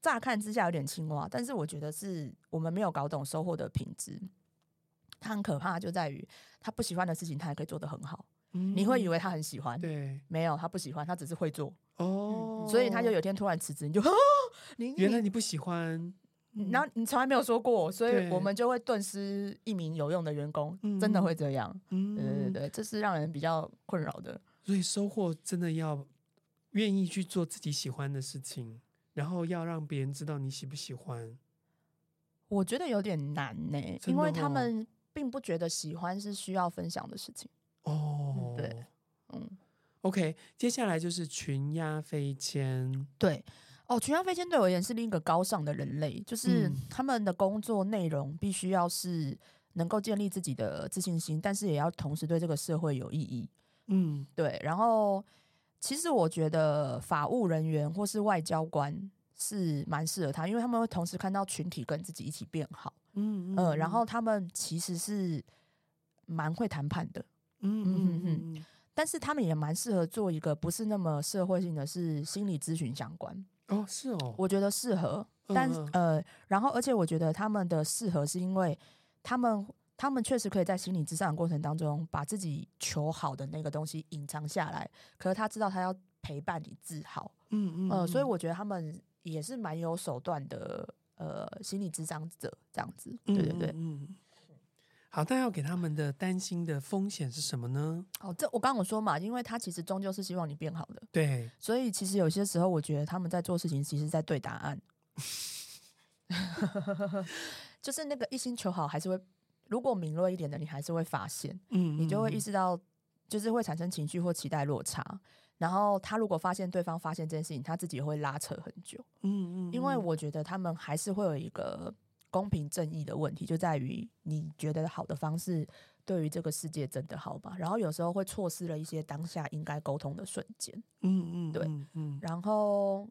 乍看之下有点青蛙，但是我觉得是我们没有搞懂收获的品质，他很可怕，就在于他不喜欢的事情，他也可以做得很好，嗯你会以为他很喜欢，对。没有，他不喜欢，他只是会做，哦，所以他就有天突然辞职，你就啊，你原来你不喜欢，然后你从来没有说过，所以我们就会顿失一名有用的员工，嗯真的会这样。嗯对对对，这是让人比较困扰的。所以收获真的要愿意去做自己喜欢的事情，然后要让别人知道你喜不喜欢。我觉得有点难呢、因为哦他们并不觉得喜欢是需要分享的事情。哦，对，嗯，OK，接下来就是群鸦飞迁。对。哦，群鸦飞迁对我而言是另一个高尚的人类，就是嗯他们的工作内容必须要是能够建立自己的自信心，但是也要同时对这个社会有意义。嗯对，然后其实我觉得法务人员或是外交官是蛮适合他，因为他们会同时看到群体跟自己一起变好，嗯呃，然后他们其实是蛮会谈判的，嗯嗯嗯嗯但是他们也蛮适合做一个不是那么社会性的，是心理咨询相关，哦是哦，我觉得适合，但嗯。呃，然后而且我觉得他们的适合是因为他们。他们确实可以在心理咨商的过程当中，把自己求好的那个东西隐藏下来。可是他知道他要陪伴你治好，嗯嗯呃，所以我觉得他们也是蛮有手段的，呃，心理咨商者这样子。对对对。嗯，嗯好，但要给他们的担心的风险是什么呢？哦，这我刚刚有说嘛，因为他其实终究是希望你变好的，对，所以其实有些时候，我觉得他们在做事情，其实在对答案，就是那个一心求好，还是会。如果敏锐一点的，你还是会发现，嗯，你就会意识到，就是会产生情绪或期待落差。然后他如果发现对方发现这件事情，他自己会拉扯很久。嗯嗯，因为我觉得他们还是会有一个公平正义的问题，就在于你觉得好的方式对于这个世界真的好吗？然后有时候会错失了一些当下应该沟通的瞬间。嗯嗯，对嗯嗯，然后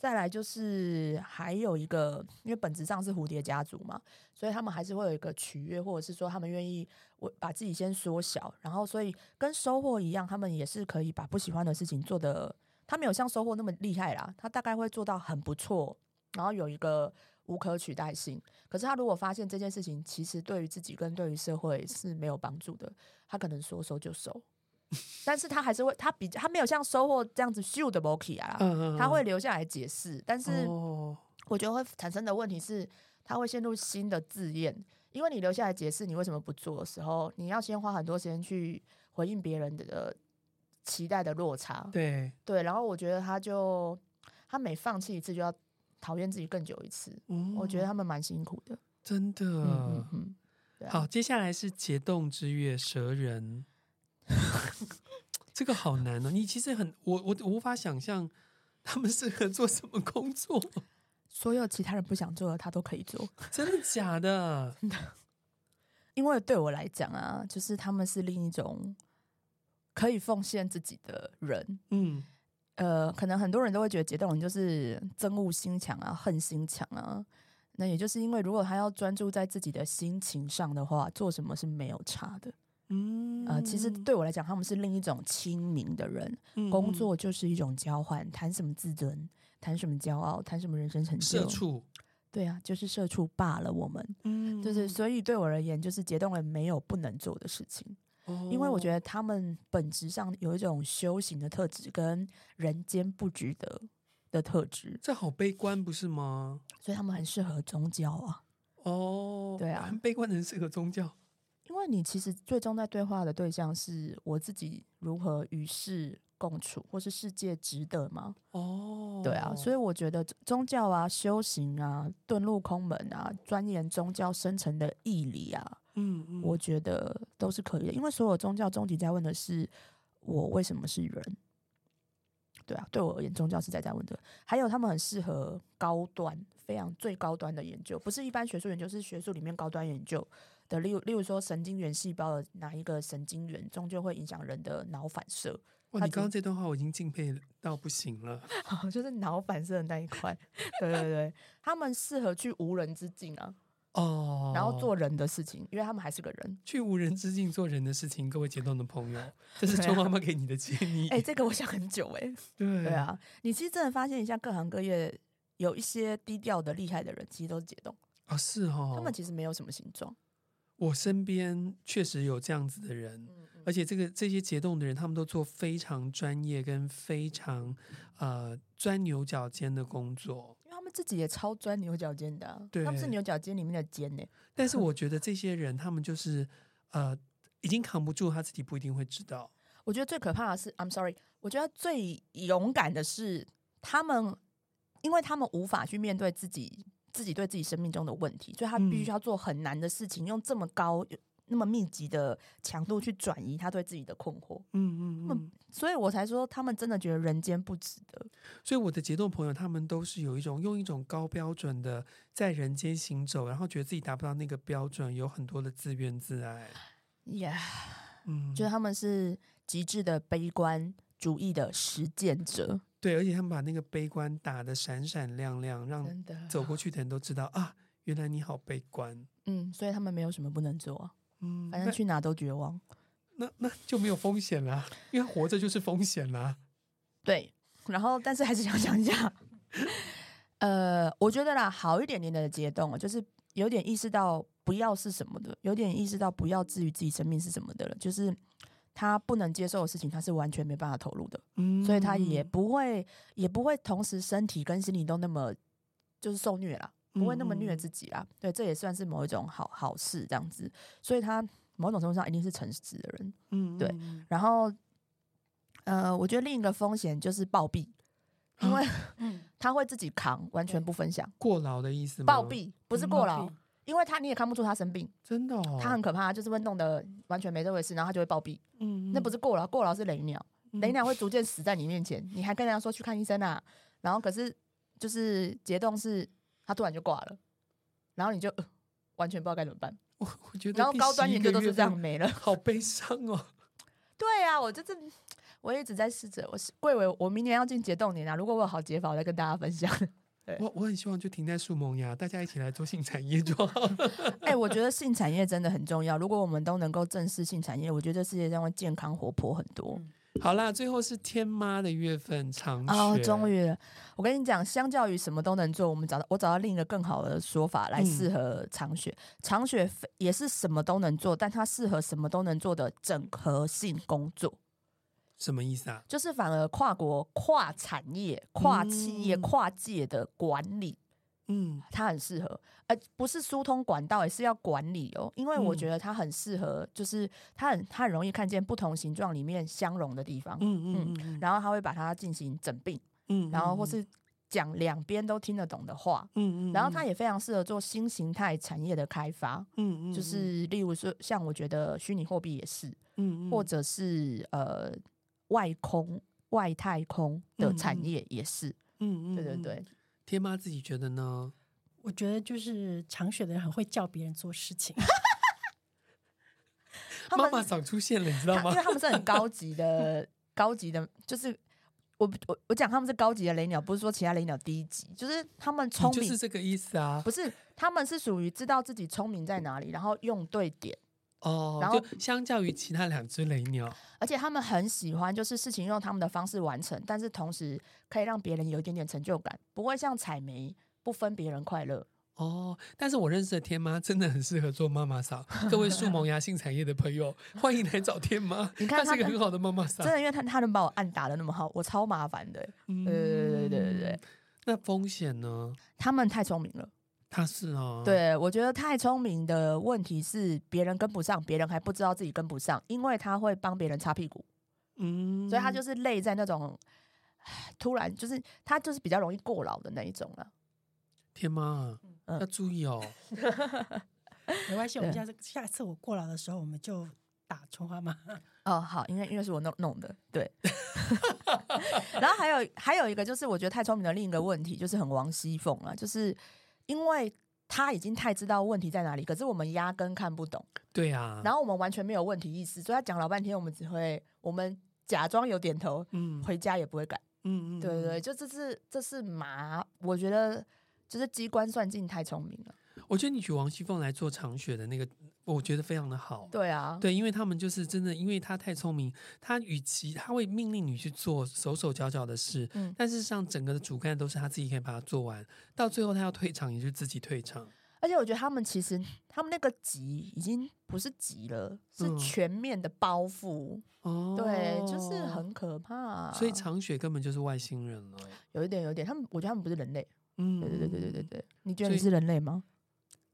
再来就是还有一个，因为本质上是蝴蝶家族嘛，所以他们还是会有一个取悦，或者是说他们愿意我把自己先缩小，然后所以跟收获一样，他们也是可以把不喜欢的事情做得，他没有像收获那么厉害啦，他大概会做到很不错，然后有一个无可取代性。可是他如果发现这件事情其实对于自己跟对于社会是没有帮助的，他可能说收就收。但是他还是会，他比他没有像收获这样子秀的 monkey 啊，嗯他会留下来解释。但是哦，我觉得会产生的问题是，他会陷入新的自厌，因为你留下来解释你为什么不做的时候，你要先花很多时间去回应别人的期待的落差。对，对，然后我觉得他就他每放弃一次就要讨厌自己更久一次，嗯我觉得他们蛮辛苦的。真的。嗯好，接下来是解冻之月蛇人，这个好难哦。你其实很，我我无法想象 他们适合做什么工作，所有其他人不想做的，他都可以做。真的假的？因为对我来讲啊，就是他们是另一种可以奉献自己的人。嗯呃，可能很多人都会觉得解冻人就是憎恶心强啊，恨心强啊。那也就是因为，如果他要专注在自己的心情上的话，做什么是没有差的。嗯呃，其实对我来讲，他们是另一种亲民的人。嗯工作就是一种交换，谈什么自尊，谈什么骄傲，谈什么人生成就。社畜，对啊，就是社畜罢了。我们嗯就是，所以对我而言，就是解冻人没有不能做的事情。哦因为我觉得他们本质上有一种修行的特质，跟人间不值得的特质，这好悲观，不是吗？所以他们很适合宗教啊。哦，对啊很 悲观的人适合宗教。因为你其实最终在对话的对象是我自己如何与世共处，或是世界值得吗？哦，对啊，所以我觉得宗教啊、修行啊、遁入空门啊、钻研宗教深层的义理啊，嗯嗯，我觉得都是可以的，因为所有宗教终极在问的是我为什么是人。对啊，对我而言，宗教是在在问的。还有，他们很适合高端、非常最高端的研究，不是一般学术研究，是学术里面高端研究的。例如，例如说神经元细胞的哪一个神经元，终究会影响人的脑反射。哇，你刚刚这段话我已经敬佩到不行了。就是脑反射的那一块，对对对，他们适合去无人之境啊。哦，然后做人的事情，因为他们还是个人，去无人之境做人的事情。各位解冻的朋友，这是周妈妈给你的建议。哎、欸，这个我想很久哎、欸。对对啊，你其实真的发现一下，各行各业有一些低调的厉害的人，其实都是解冻啊，是哦，他们其实没有什么形状。我身边确实有这样子的人，而且这个这些解冻的人，他们都做非常专业跟非常呃钻牛角尖的工作。他们自己也超钻牛角尖的、他们是牛角尖里面的尖呢。但是我觉得这些人，他们就是呃，已经扛不住，他自己不一定会知道。我觉得最可怕的是，I'm sorry，我觉得最勇敢的是他们，因为他们无法去面对自己，自己对自己生命中的问题，所以他必须要做很难的事情，嗯、用这么高。那么密集的强度去转移他对自己的困惑，嗯嗯嗯，所以我才说他们真的觉得人间不值得。所以我的解冻朋友，他们都是有一种用一种高标准的在人间行走，然后觉得自己达不到那个标准，有很多的自怨自艾。Yeah，嗯，觉得他们是极致的悲观主义的实践者。对，而且他们把那个悲观打得闪闪亮亮，让走过去的人都知道啊，原来你好悲观。嗯，所以他们没有什么不能做。嗯，反正去哪都绝望，那那，那就没有风险啦，因为活着就是风险啦。对，然后但是还是想讲一下，呃，我觉得啦，好一点点的解冻，就是有点意识到不要是什么的，有点意识到不要至于自己生命是什么的了，就是他不能接受的事情，他是完全没办法投入的，嗯，所以他也不会，也不会同时身体跟心理都那么就是受虐了。不会那么虐自己啦，嗯、对，这也算是某一种好好事，这样子。所以他某种程度上一定是诚实的人，嗯，对。然后，呃，我觉得另一个风险就是暴毙，因为 他会自己扛，完全不分享。过劳的意思吗？暴毙不是过劳，因为他你也看不出他生病，真的，哦，他很可怕，就是会弄得完全没这回事，然后他就会暴毙。嗯，那不是过劳，过劳是雷鸟，雷鸟会逐渐死在你面前，你还跟人家说去看医生啊，然后可是就是解冻是。他突然就挂了，然后你就、呃、完全不知道该怎么办。我我觉得，然后高端研究都是这样没了，好悲伤哦。对啊，我就是我一直在试着，我是贵为我明年要进解冻年啊。如果我有好解法，我再跟大家分享。对，我我很希望就停在树萌芽，大家一起来做性产业就好了。哎、欸，我觉得性产业真的很重要。如果我们都能够正视性产业，我觉得世界上会健康活泼很多。嗯好啦，最后是天妈的月份长雪哦，终于，我跟你讲，相较于什么都能做，我们找到我找到另一个更好的说法来适合长雪。嗯、长雪也是什么都能做，但它适合什么都能做的整合性工作。什么意思啊？就是反而跨国、跨产业、跨企业、嗯、跨界的管理。嗯，它很适合，呃，不是疏通管道，也是要管理哦。因为我觉得它很适合，就是它很它很容易看见不同形状里面相融的地方。嗯嗯嗯，然后它会把它进行整并。嗯，然后或是讲两边都听得懂的话。嗯嗯，然后它也非常适合做新形态产业的开发。嗯嗯，就是例如说，像我觉得虚拟货币也是。嗯，或者是呃外空外太空的产业也是。嗯嗯，对对对。天妈自己觉得呢？我觉得就是长雪的人很会叫别人做事情。妈妈长出现了，你知道吗？因为他们是很高级的，高级的，就是我我我讲他们是高级的雷鸟，不是说其他雷鸟低级，就是他们聪明，就是这个意思啊。不是，他们是属于知道自己聪明在哪里，然后用对点。哦，然后就相较于其他两只雷鸟，而且他们很喜欢，就是事情用他们的方式完成，但是同时可以让别人有一点点成就感，不会像采梅不分别人快乐。哦，但是我认识的天妈真的很适合做妈妈桑。各位树萌芽性产业的朋友，欢迎来找天妈。你看她是一个很好的妈妈桑，真的，因为她她能把我按打的那么好，我超麻烦的。嗯，对对对对对。那风险呢？他们太聪明了。他是哦，对，我觉得太聪明的问题是别人跟不上，别人还不知道自己跟不上，因为他会帮别人擦屁股，嗯，所以他就是累在那种突然就是他就是比较容易过劳的那一种了。天妈，嗯、要注意哦。没关系，我们下次下次我过劳的时候，我们就打葱花妈。哦，好，因为因为是我弄弄的，对。然后还有还有一个就是，我觉得太聪明的另一个问题就是很王熙凤啊，就是因为他已经太知道问题在哪里，可是我们压根看不懂。对啊。然后我们完全没有问题意识，所以他讲老半天，我们只会我们假装有点头，嗯，回家也不会改。嗯嗯，对对对，就这是这是麻，我觉得就是机关算尽太聪明了。我觉得你取王熙凤来做长雪的那个，我觉得非常的好。对啊，对，因为他们就是真的，因为他太聪明，他与其他会命令你去做手手脚脚的事，嗯，但是上整个的主干都是他自己可以把它做完，到最后他要退场也是自己退场。而且我觉得他们其实他们那个急已经不是急了，是全面的包袱。哦、嗯，对，就是很可怕。所以长雪根本就是外星人了。有一点，有一点，他们我觉得他们不是人类。嗯，对对对对对对对。你觉得你是人类吗？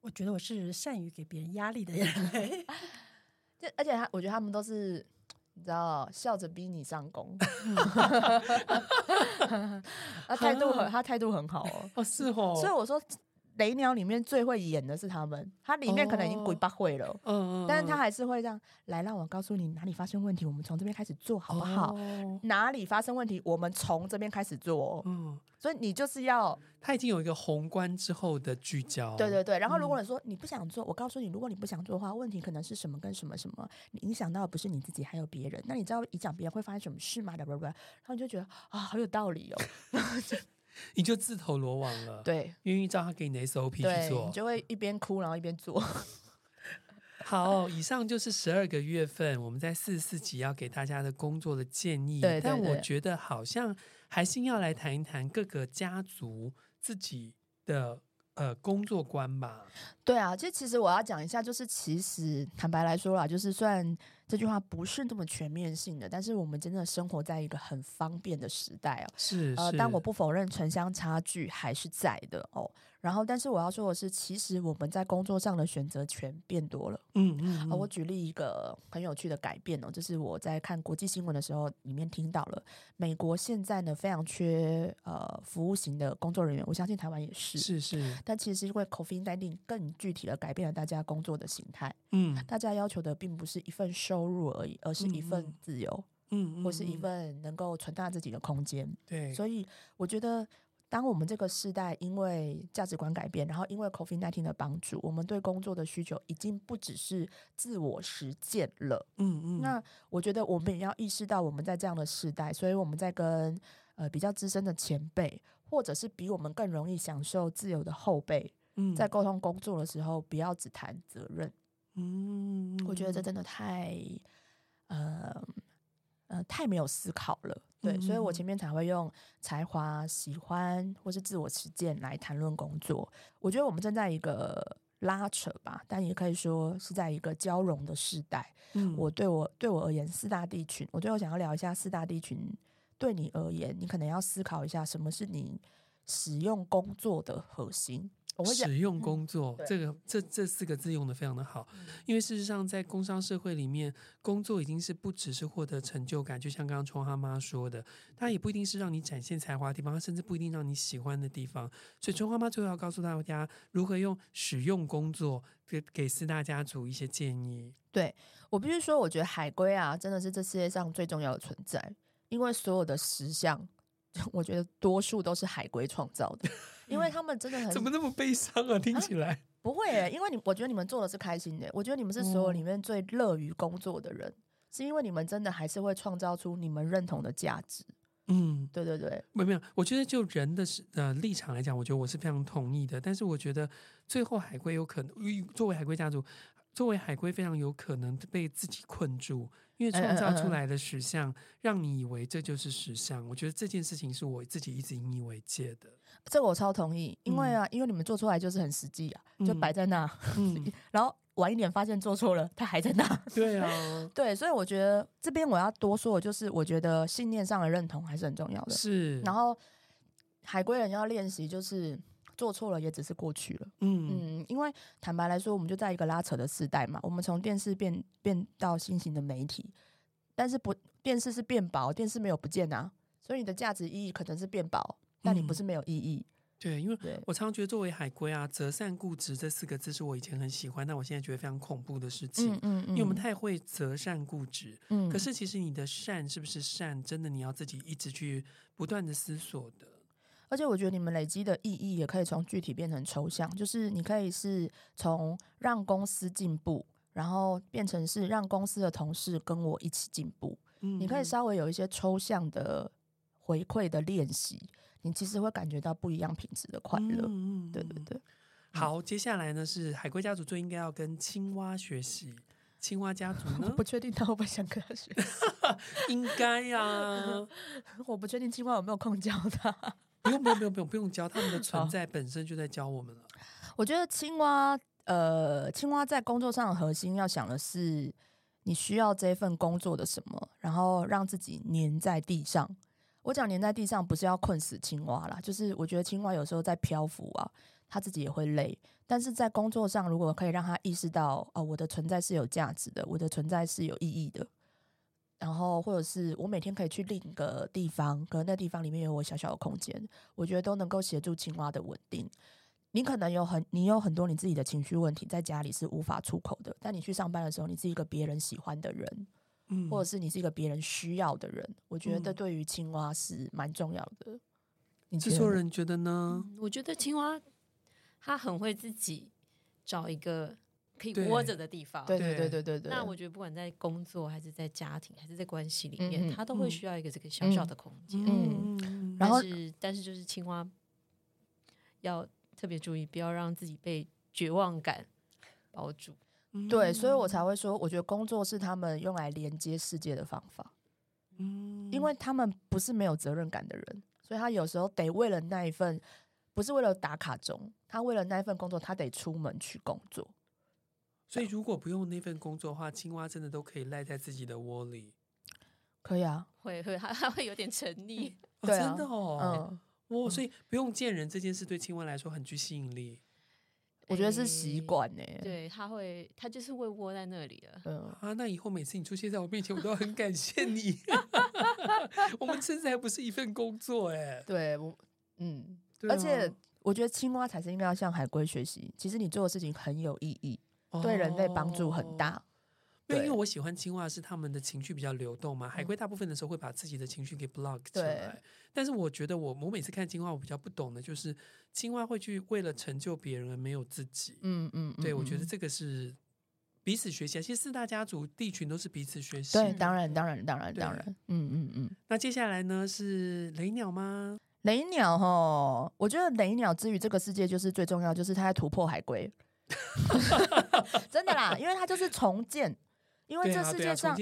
我觉得我是善于给别人压力的人。就而且他，我觉得他们都是你知道，笑着逼你上工。他态度很，他态度很好哦。哦，是哦。所以我说。雷鸟里面最会演的是他们，他里面可能已经鬼八会了，嗯嗯，但是他还是会这样来让我告诉你哪里发生问题，我们从这边开始做好不好？哦、哪里发生问题，我们从这边开始做。嗯，所以你就是要他已经有一个宏观之后的聚焦，对对对。然后如果你说你不想做，我告诉你，如果你不想做的话，问题可能是什么跟什么什么，你影响到的不是你自己，还有别人。那你知道一讲别人会发生什么事吗？然后你就觉得啊，好有道理哦。你就自投罗网了，对，愿意照他给你的 SOP 去做，你就会一边哭然后一边做。好，以上就是十二个月份我们在四十四集要给大家的工作的建议。对，对，对，但我觉得好像还是要来谈一谈各个家族自己的呃工作观吧。对啊，就其实我要讲一下，就是其实坦白来说啦，就是算。这句话不是那么全面性的，但是我们真的生活在一个很方便的时代哦。是，呃，但我不否认城乡差距还是在的哦。然后，但是我要说的是，其实我们在工作上的选择权变多了。嗯嗯，嗯、呃。我举例一个很有趣的改变哦，就是我在看国际新闻的时候，里面听到了美国现在呢非常缺呃服务型的工作人员，我相信台湾也是。是是。但其实因为 COVID-19 更具体的改变了大家工作的形态。嗯。大家要求的并不是一份收入而已，而是一份自由。嗯。或是一份能够存大自己的空间。对。所以我觉得。当我们这个时代因为价值观改变，然后因为 COVID-19 的帮助，我们对工作的需求已经不只是自我实践了。嗯嗯。那我觉得我们也要意识到，我们在这样的时代，所以我们在跟呃比较资深的前辈，或者是比我们更容易享受自由的后辈，嗯，在沟通工作的时候，不要只谈责任。嗯，我觉得这真的太呃呃太没有思考了。对，所以我前面才会用才华、喜欢或是自我实践来谈论工作。我觉得我们正在一个拉扯吧，但也可以说是在一个交融的时代。嗯，我对我对我而言，四大地群，我最后想要聊一下四大地群对你而言，你可能要思考一下，什么是你使用工作的核心。使用工作，嗯、这个这这四个字用的非常的好，嗯、因为事实上在工商社会里面，工作已经是不只是获得成就感，就像刚刚葱花妈说的，它也不一定是让你展现才华的地方，它甚至不一定让你喜欢的地方。所以葱花妈最后要告诉大家如何用使用工作给给四大家族一些建议。对，我必须说，我觉得海归啊，真的是这世界上最重要的存在，因为所有的实相，我觉得多数都是海归创造的。因为他们真的很 怎么那么悲伤啊？听起来、啊、不会欸，因为你我觉得你们做的是开心的，我觉得你们是所有里面最乐于工作的人，嗯、是因为你们真的还是会创造出你们认同的价值。嗯，对对对，没有没有，我觉得就人的呃立场来讲，我觉得我是非常同意的。但是我觉得最后海归有可能作为海归家族，作为海归非常有可能被自己困住。因为创造出来的实相，让你以为这就是实像。我觉得这件事情是我自己一直引以为戒的。这个我超同意，因为啊，因为你们做出来就是很实际啊，就摆在那。嗯，然后晚一点发现做错了，它还在那。对啊，对，所以我觉得这边我要多说的就是，我觉得信念上的认同还是很重要的。是，然后海归人要练习就是。做错了也只是过去了，嗯嗯，因为坦白来说，我们就在一个拉扯的时代嘛。我们从电视变变到新型的媒体，但是不，电视是变薄，电视没有不见啊，所以你的价值意义可能是变薄，但你不是没有意义。对，因为我常常觉得作为海归啊，择善固执这四个字是我以前很喜欢，但我现在觉得非常恐怖的事情。嗯嗯嗯，因为我们太会择善固执。嗯，可是其实你的善是不是善，真的你要自己一直去不断的思索的。而且我觉得你们累积的意义也可以从具体变成抽象，就是你可以是从让公司进步，然后变成是让公司的同事跟我一起进步。嗯，你可以稍微有一些抽象的回馈的练习。你其实会感觉到不一样品质的快乐，嗯，对对对。好，接下来呢是海龟家族最应该要跟青蛙学习。青蛙家族呢？我不确定他会不会想跟他学 应该呀、啊。我不确定青蛙有没有空教他。不用不用不用不用不用教，他们的存在本身就在教我们了。我觉得青蛙，呃，青蛙在工作上的核心要想的是，你需要这份工作的什么，然后让自己粘在地上。我讲粘在地上不是要困死青蛙啦，就是我觉得青蛙有时候在漂浮啊，它自己也会累。但是在工作上，如果可以让它意识到，哦，我的存在是有价值的，我的存在是有意义的，然后或者是我每天可以去另一个地方，可能那地方里面有我小小的空间，我觉得都能够协助青蛙的稳定。你可能有很，你有很多你自己的情绪问题，在家里是无法出口的，但你去上班的时候，你是一个别人喜欢的人。嗯，或者是你是一个别人需要的人，我觉得对于青蛙是蛮重要的。嗯、你制作人觉得呢？嗯、我觉得青蛙它很会自己找一个可以窝着的地方。对对对对对对。那我觉得不管在工作还是在家庭还是在关系里面，他、嗯、都会需要一个这个小小的空间。嗯，嗯然后但是但是就是青蛙要特别注意，不要让自己被绝望感包住。对，所以我才会说，我觉得工作是他们用来连接世界的方法。嗯，因为他们不是没有责任感的人，所以他有时候得为了那一份，不是为了打卡钟，他为了那一份工作，他得出门去工作。所以如果不用那份工作的话，青蛙真的都可以赖在自己的窝里。可以啊，会会，他他会有点沉溺。对啊，真的哦，嗯，哇，所以不用见人这件事对青蛙来说很具吸引力。我觉得是习惯呢，对，他会，他就是会窝在那里了。嗯啊，那以后每次你出现在我面前，我都要很感谢你。我们甚至还不是一份工作哎。对，我嗯，而且我觉得青蛙才是应该要向海龟学习。其实你做的事情很有意义，哦、对人类帮助很大。因为我喜欢青蛙是他们的情绪比较流动嘛，海龟大部分的时候会把自己的情绪给 block 起来。但是我觉得我我每次看青蛙，我比较不懂的就是青蛙会去为了成就别人而没有自己。嗯嗯，对，我觉得这个是彼此学习。其实四大家族地群都是彼此学习。对，当然当然当然当然。嗯嗯嗯。那接下来呢是雷鸟吗？雷鸟哈，我觉得雷鸟之于这个世界就是最重要，就是它在突破海龟。真的啦，因为它就是重建。因为这世界上，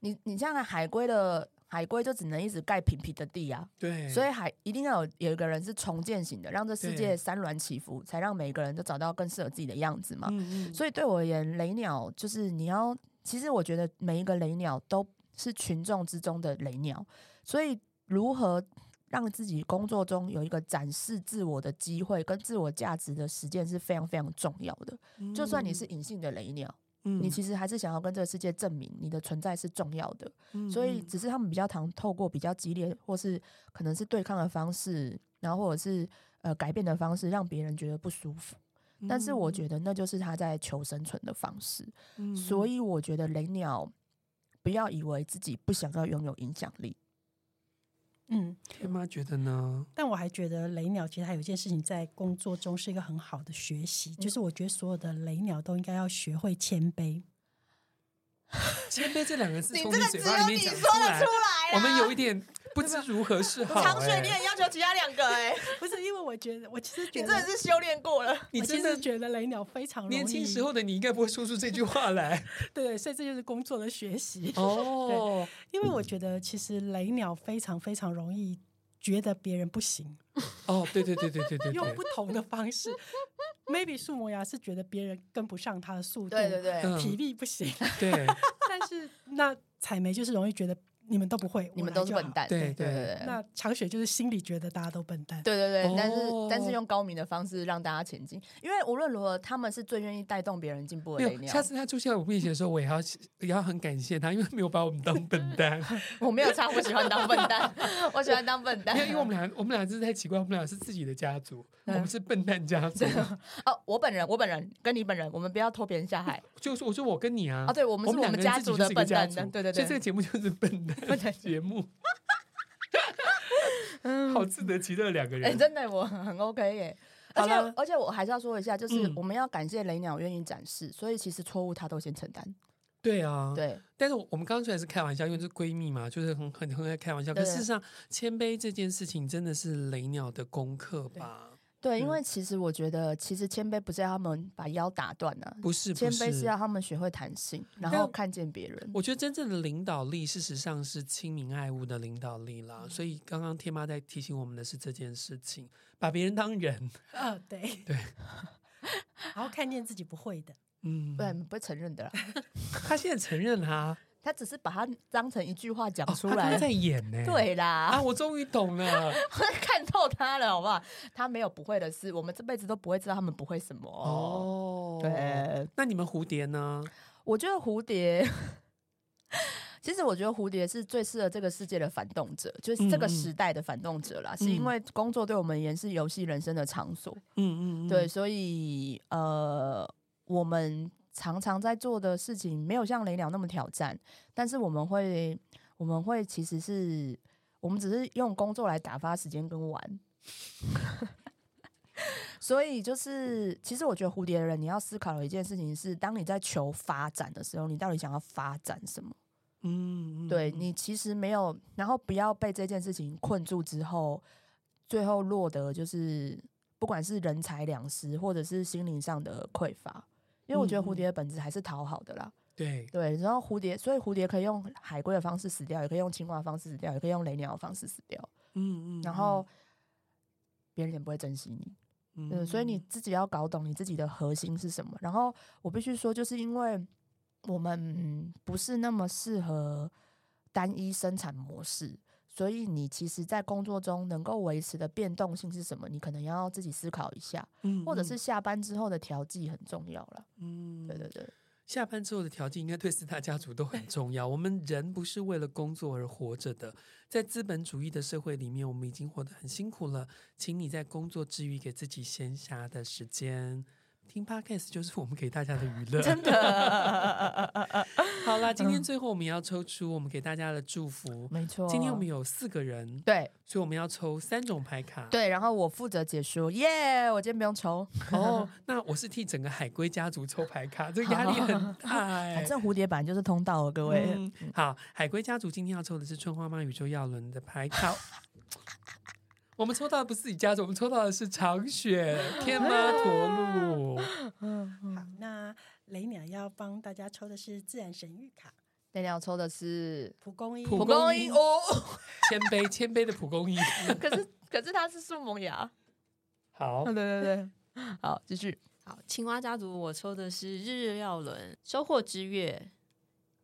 你你像海龟的海龟就只能一直盖平平的地啊，对，所以海一定要有有一个人是重建型的，让这世界山峦起伏，才让每个人都找到更适合自己的样子嘛。嗯嗯。所以对我而言，雷鸟就是你要，其实我觉得每一个雷鸟都是群众之中的雷鸟，所以如何让自己工作中有一个展示自我的机会跟自我价值的实践是非常非常重要的。就算你是隐性的雷鸟。你其实还是想要跟这个世界证明你的存在是重要的，嗯、所以只是他们比较常透过比较激烈或是可能是对抗的方式，然后或者是呃改变的方式，让别人觉得不舒服。但是我觉得那就是他在求生存的方式。嗯、所以我觉得雷鸟不要以为自己不想要拥有影响力。嗯，天妈觉得呢？但我还觉得雷鸟其实还有一件事情在工作中是一个很好的学习，嗯、就是我觉得所有的雷鸟都应该要学会谦卑。谦卑这两个字从你嘴巴里面讲出来，我们有一点不知如何是好。长水，你也要求其他两个哎，不是因为我觉得我其实觉得你真的是修炼过了，你真的觉得雷鸟非常年轻时候的你应该不会说出这句话来。对，所以这就是工作的学习哦。因为我觉得其实雷鸟非常非常容易觉得别人不行。哦，对对对对对对，用不同的方式。Maybe 树磨牙是觉得别人跟不上他的速度，对对对，体力不行。对，但是那采梅就是容易觉得你们都不会，你们都是笨蛋。对对对。那强雪就是心里觉得大家都笨蛋。对对对，但是但是用高明的方式让大家前进，因为无论如何，他们是最愿意带动别人进步的雷鸟。下次他出现在我面前的时候，我也要也要很感谢他，因为没有把我们当笨蛋。我没有差，我喜欢当笨蛋，我喜欢当笨蛋。因为我们俩，我们俩真是太奇怪，我们俩是自己的家族，我们是笨蛋家族。哦，我本人，我本人跟你本人，我们不要拖别人下海。就是我说我跟你啊，哦，对，我们是我们家族的笨蛋，对对对，所以这个节目就是笨蛋节目。好自得其乐两个人，哎，真的我很 OK 耶。而且而且我还是要说一下，就是我们要感谢雷鸟愿意展示，所以其实错误他都先承担。对啊，对。但是我们刚刚虽然是开玩笑，因为是闺蜜嘛，就是很很很爱开玩笑。可事实上，谦卑这件事情真的是雷鸟的功课吧？对，因为其实我觉得，其实谦卑不是要他们把腰打断啊，不是，谦卑是要他们学会弹性，然后看见别人。我觉得真正的领导力，事实上是亲民爱物的领导力啦。所以刚刚天妈在提醒我们的是这件事情，把别人当人。嗯，对对，然后看见自己不会的，嗯，对，不会承认的啦。他现在承认他。他只是把它当成一句话讲出来，哦、他在演呢。对啦，啊，我终于懂了，看透他了，好不好？他没有不会的事，我们这辈子都不会知道他们不会什么。哦，对。那你们蝴蝶呢？我觉得蝴蝶，其实我觉得蝴蝶是最适合这个世界的反动者，就是这个时代的反动者啦。嗯、是因为工作对我们而言是游戏人生的场所。嗯，嗯嗯，对，所以呃，我们。常常在做的事情没有像雷鸟那么挑战，但是我们会，我们会其实是我们只是用工作来打发时间跟玩，所以就是其实我觉得蝴蝶的人，你要思考的一件事情是，当你在求发展的时候，你到底想要发展什么？嗯，对，你其实没有，然后不要被这件事情困住之后，最后落得就是不管是人财两失，或者是心灵上的匮乏。因为我觉得蝴蝶的本质还是讨好的啦，对。对，然后蝴蝶，所以蝴蝶可以用海龟的方式死掉，也可以用青蛙的方式死掉，也可以用雷鸟的方式死掉，嗯嗯，然后别人也不会珍惜你，嗯，所以你自己要搞懂你自己的核心是什么。然后我必须说，就是因为我们不是那么适合单一生产模式。所以你其实，在工作中能够维持的变动性是什么？你可能要自己思考一下，嗯，或者是下班之后的调剂很重要了，嗯，对对对，下班之后的调剂应该对四大家族都很重要。我们人不是为了工作而活着的，在资本主义的社会里面，我们已经活得很辛苦了，请你在工作之余给自己闲暇的时间。听 Podcast 就是我们给大家的娱乐，真的。好啦，今天最后我们要抽出我们给大家的祝福，没错。今天我们有四个人，对，所以我们要抽三种牌卡，对。然后我负责解说，耶！我今天不用抽。哦，那我是替整个海龟家族抽牌卡，这个压力很大。反正蝴蝶版就是通道了，各位。嗯、好，海龟家族今天要抽的是春花妈宇宙耀伦的牌卡。我们抽到的不是自己家族，我们抽到的是长雪 天妈驼鹿。嗯，好，那雷鸟要帮大家抽的是自然神域卡，雷鸟抽的是蒲公英。蒲公英哦，谦卑谦卑的蒲公英。可是可是它是树萌芽。好，对对对，好，继续。好，青蛙家族我抽的是日日曜轮收获之月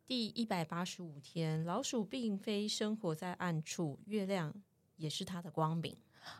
第一百八十五天，老鼠并非生活在暗处，月亮也是他的光明。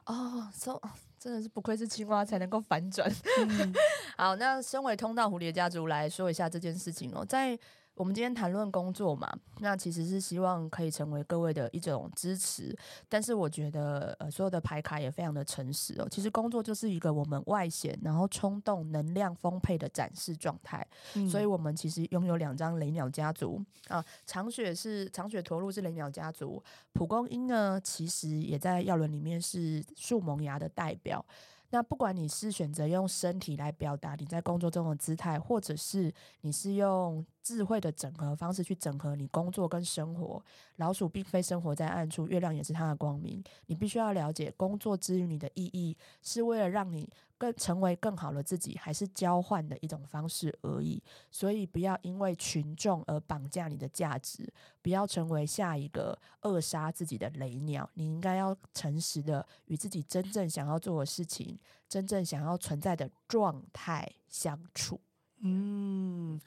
哦，说、so, 真的是不愧是青蛙才能够反转。嗯、好，那身为通道蝴蝶家族来说一下这件事情哦，在。我们今天谈论工作嘛，那其实是希望可以成为各位的一种支持。但是我觉得，呃，所有的牌卡也非常的诚实哦。其实工作就是一个我们外显然后冲动、能量丰沛的展示状态。嗯、所以，我们其实拥有两张雷鸟家族啊，长雪是长雪驼鹿是雷鸟家族，蒲公英呢，其实也在药轮里面是树萌芽的代表。那不管你是选择用身体来表达你在工作中的姿态，或者是你是用智慧的整合方式去整合你工作跟生活，老鼠并非生活在暗处，月亮也是它的光明。你必须要了解，工作之于你的意义，是为了让你更成为更好的自己，还是交换的一种方式而已。所以不要因为群众而绑架你的价值，不要成为下一个扼杀自己的雷鸟。你应该要诚实的与自己真正想要做的事情、真正想要存在的状态相处。嗯。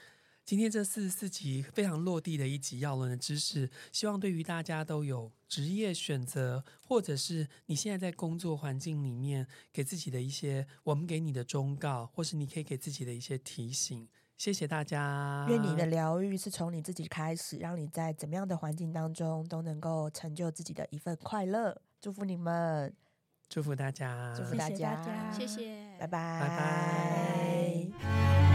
今天这四十四集非常落地的一集药轮的知识，希望对于大家都有职业选择，或者是你现在在工作环境里面给自己的一些我们给你的忠告，或是你可以给自己的一些提醒。谢谢大家。愿你的疗愈是从你自己开始，让你在怎么样的环境当中都能够成就自己的一份快乐。祝福你们，祝福大家，祝福大家，谢谢大家，谢谢，拜拜，拜拜。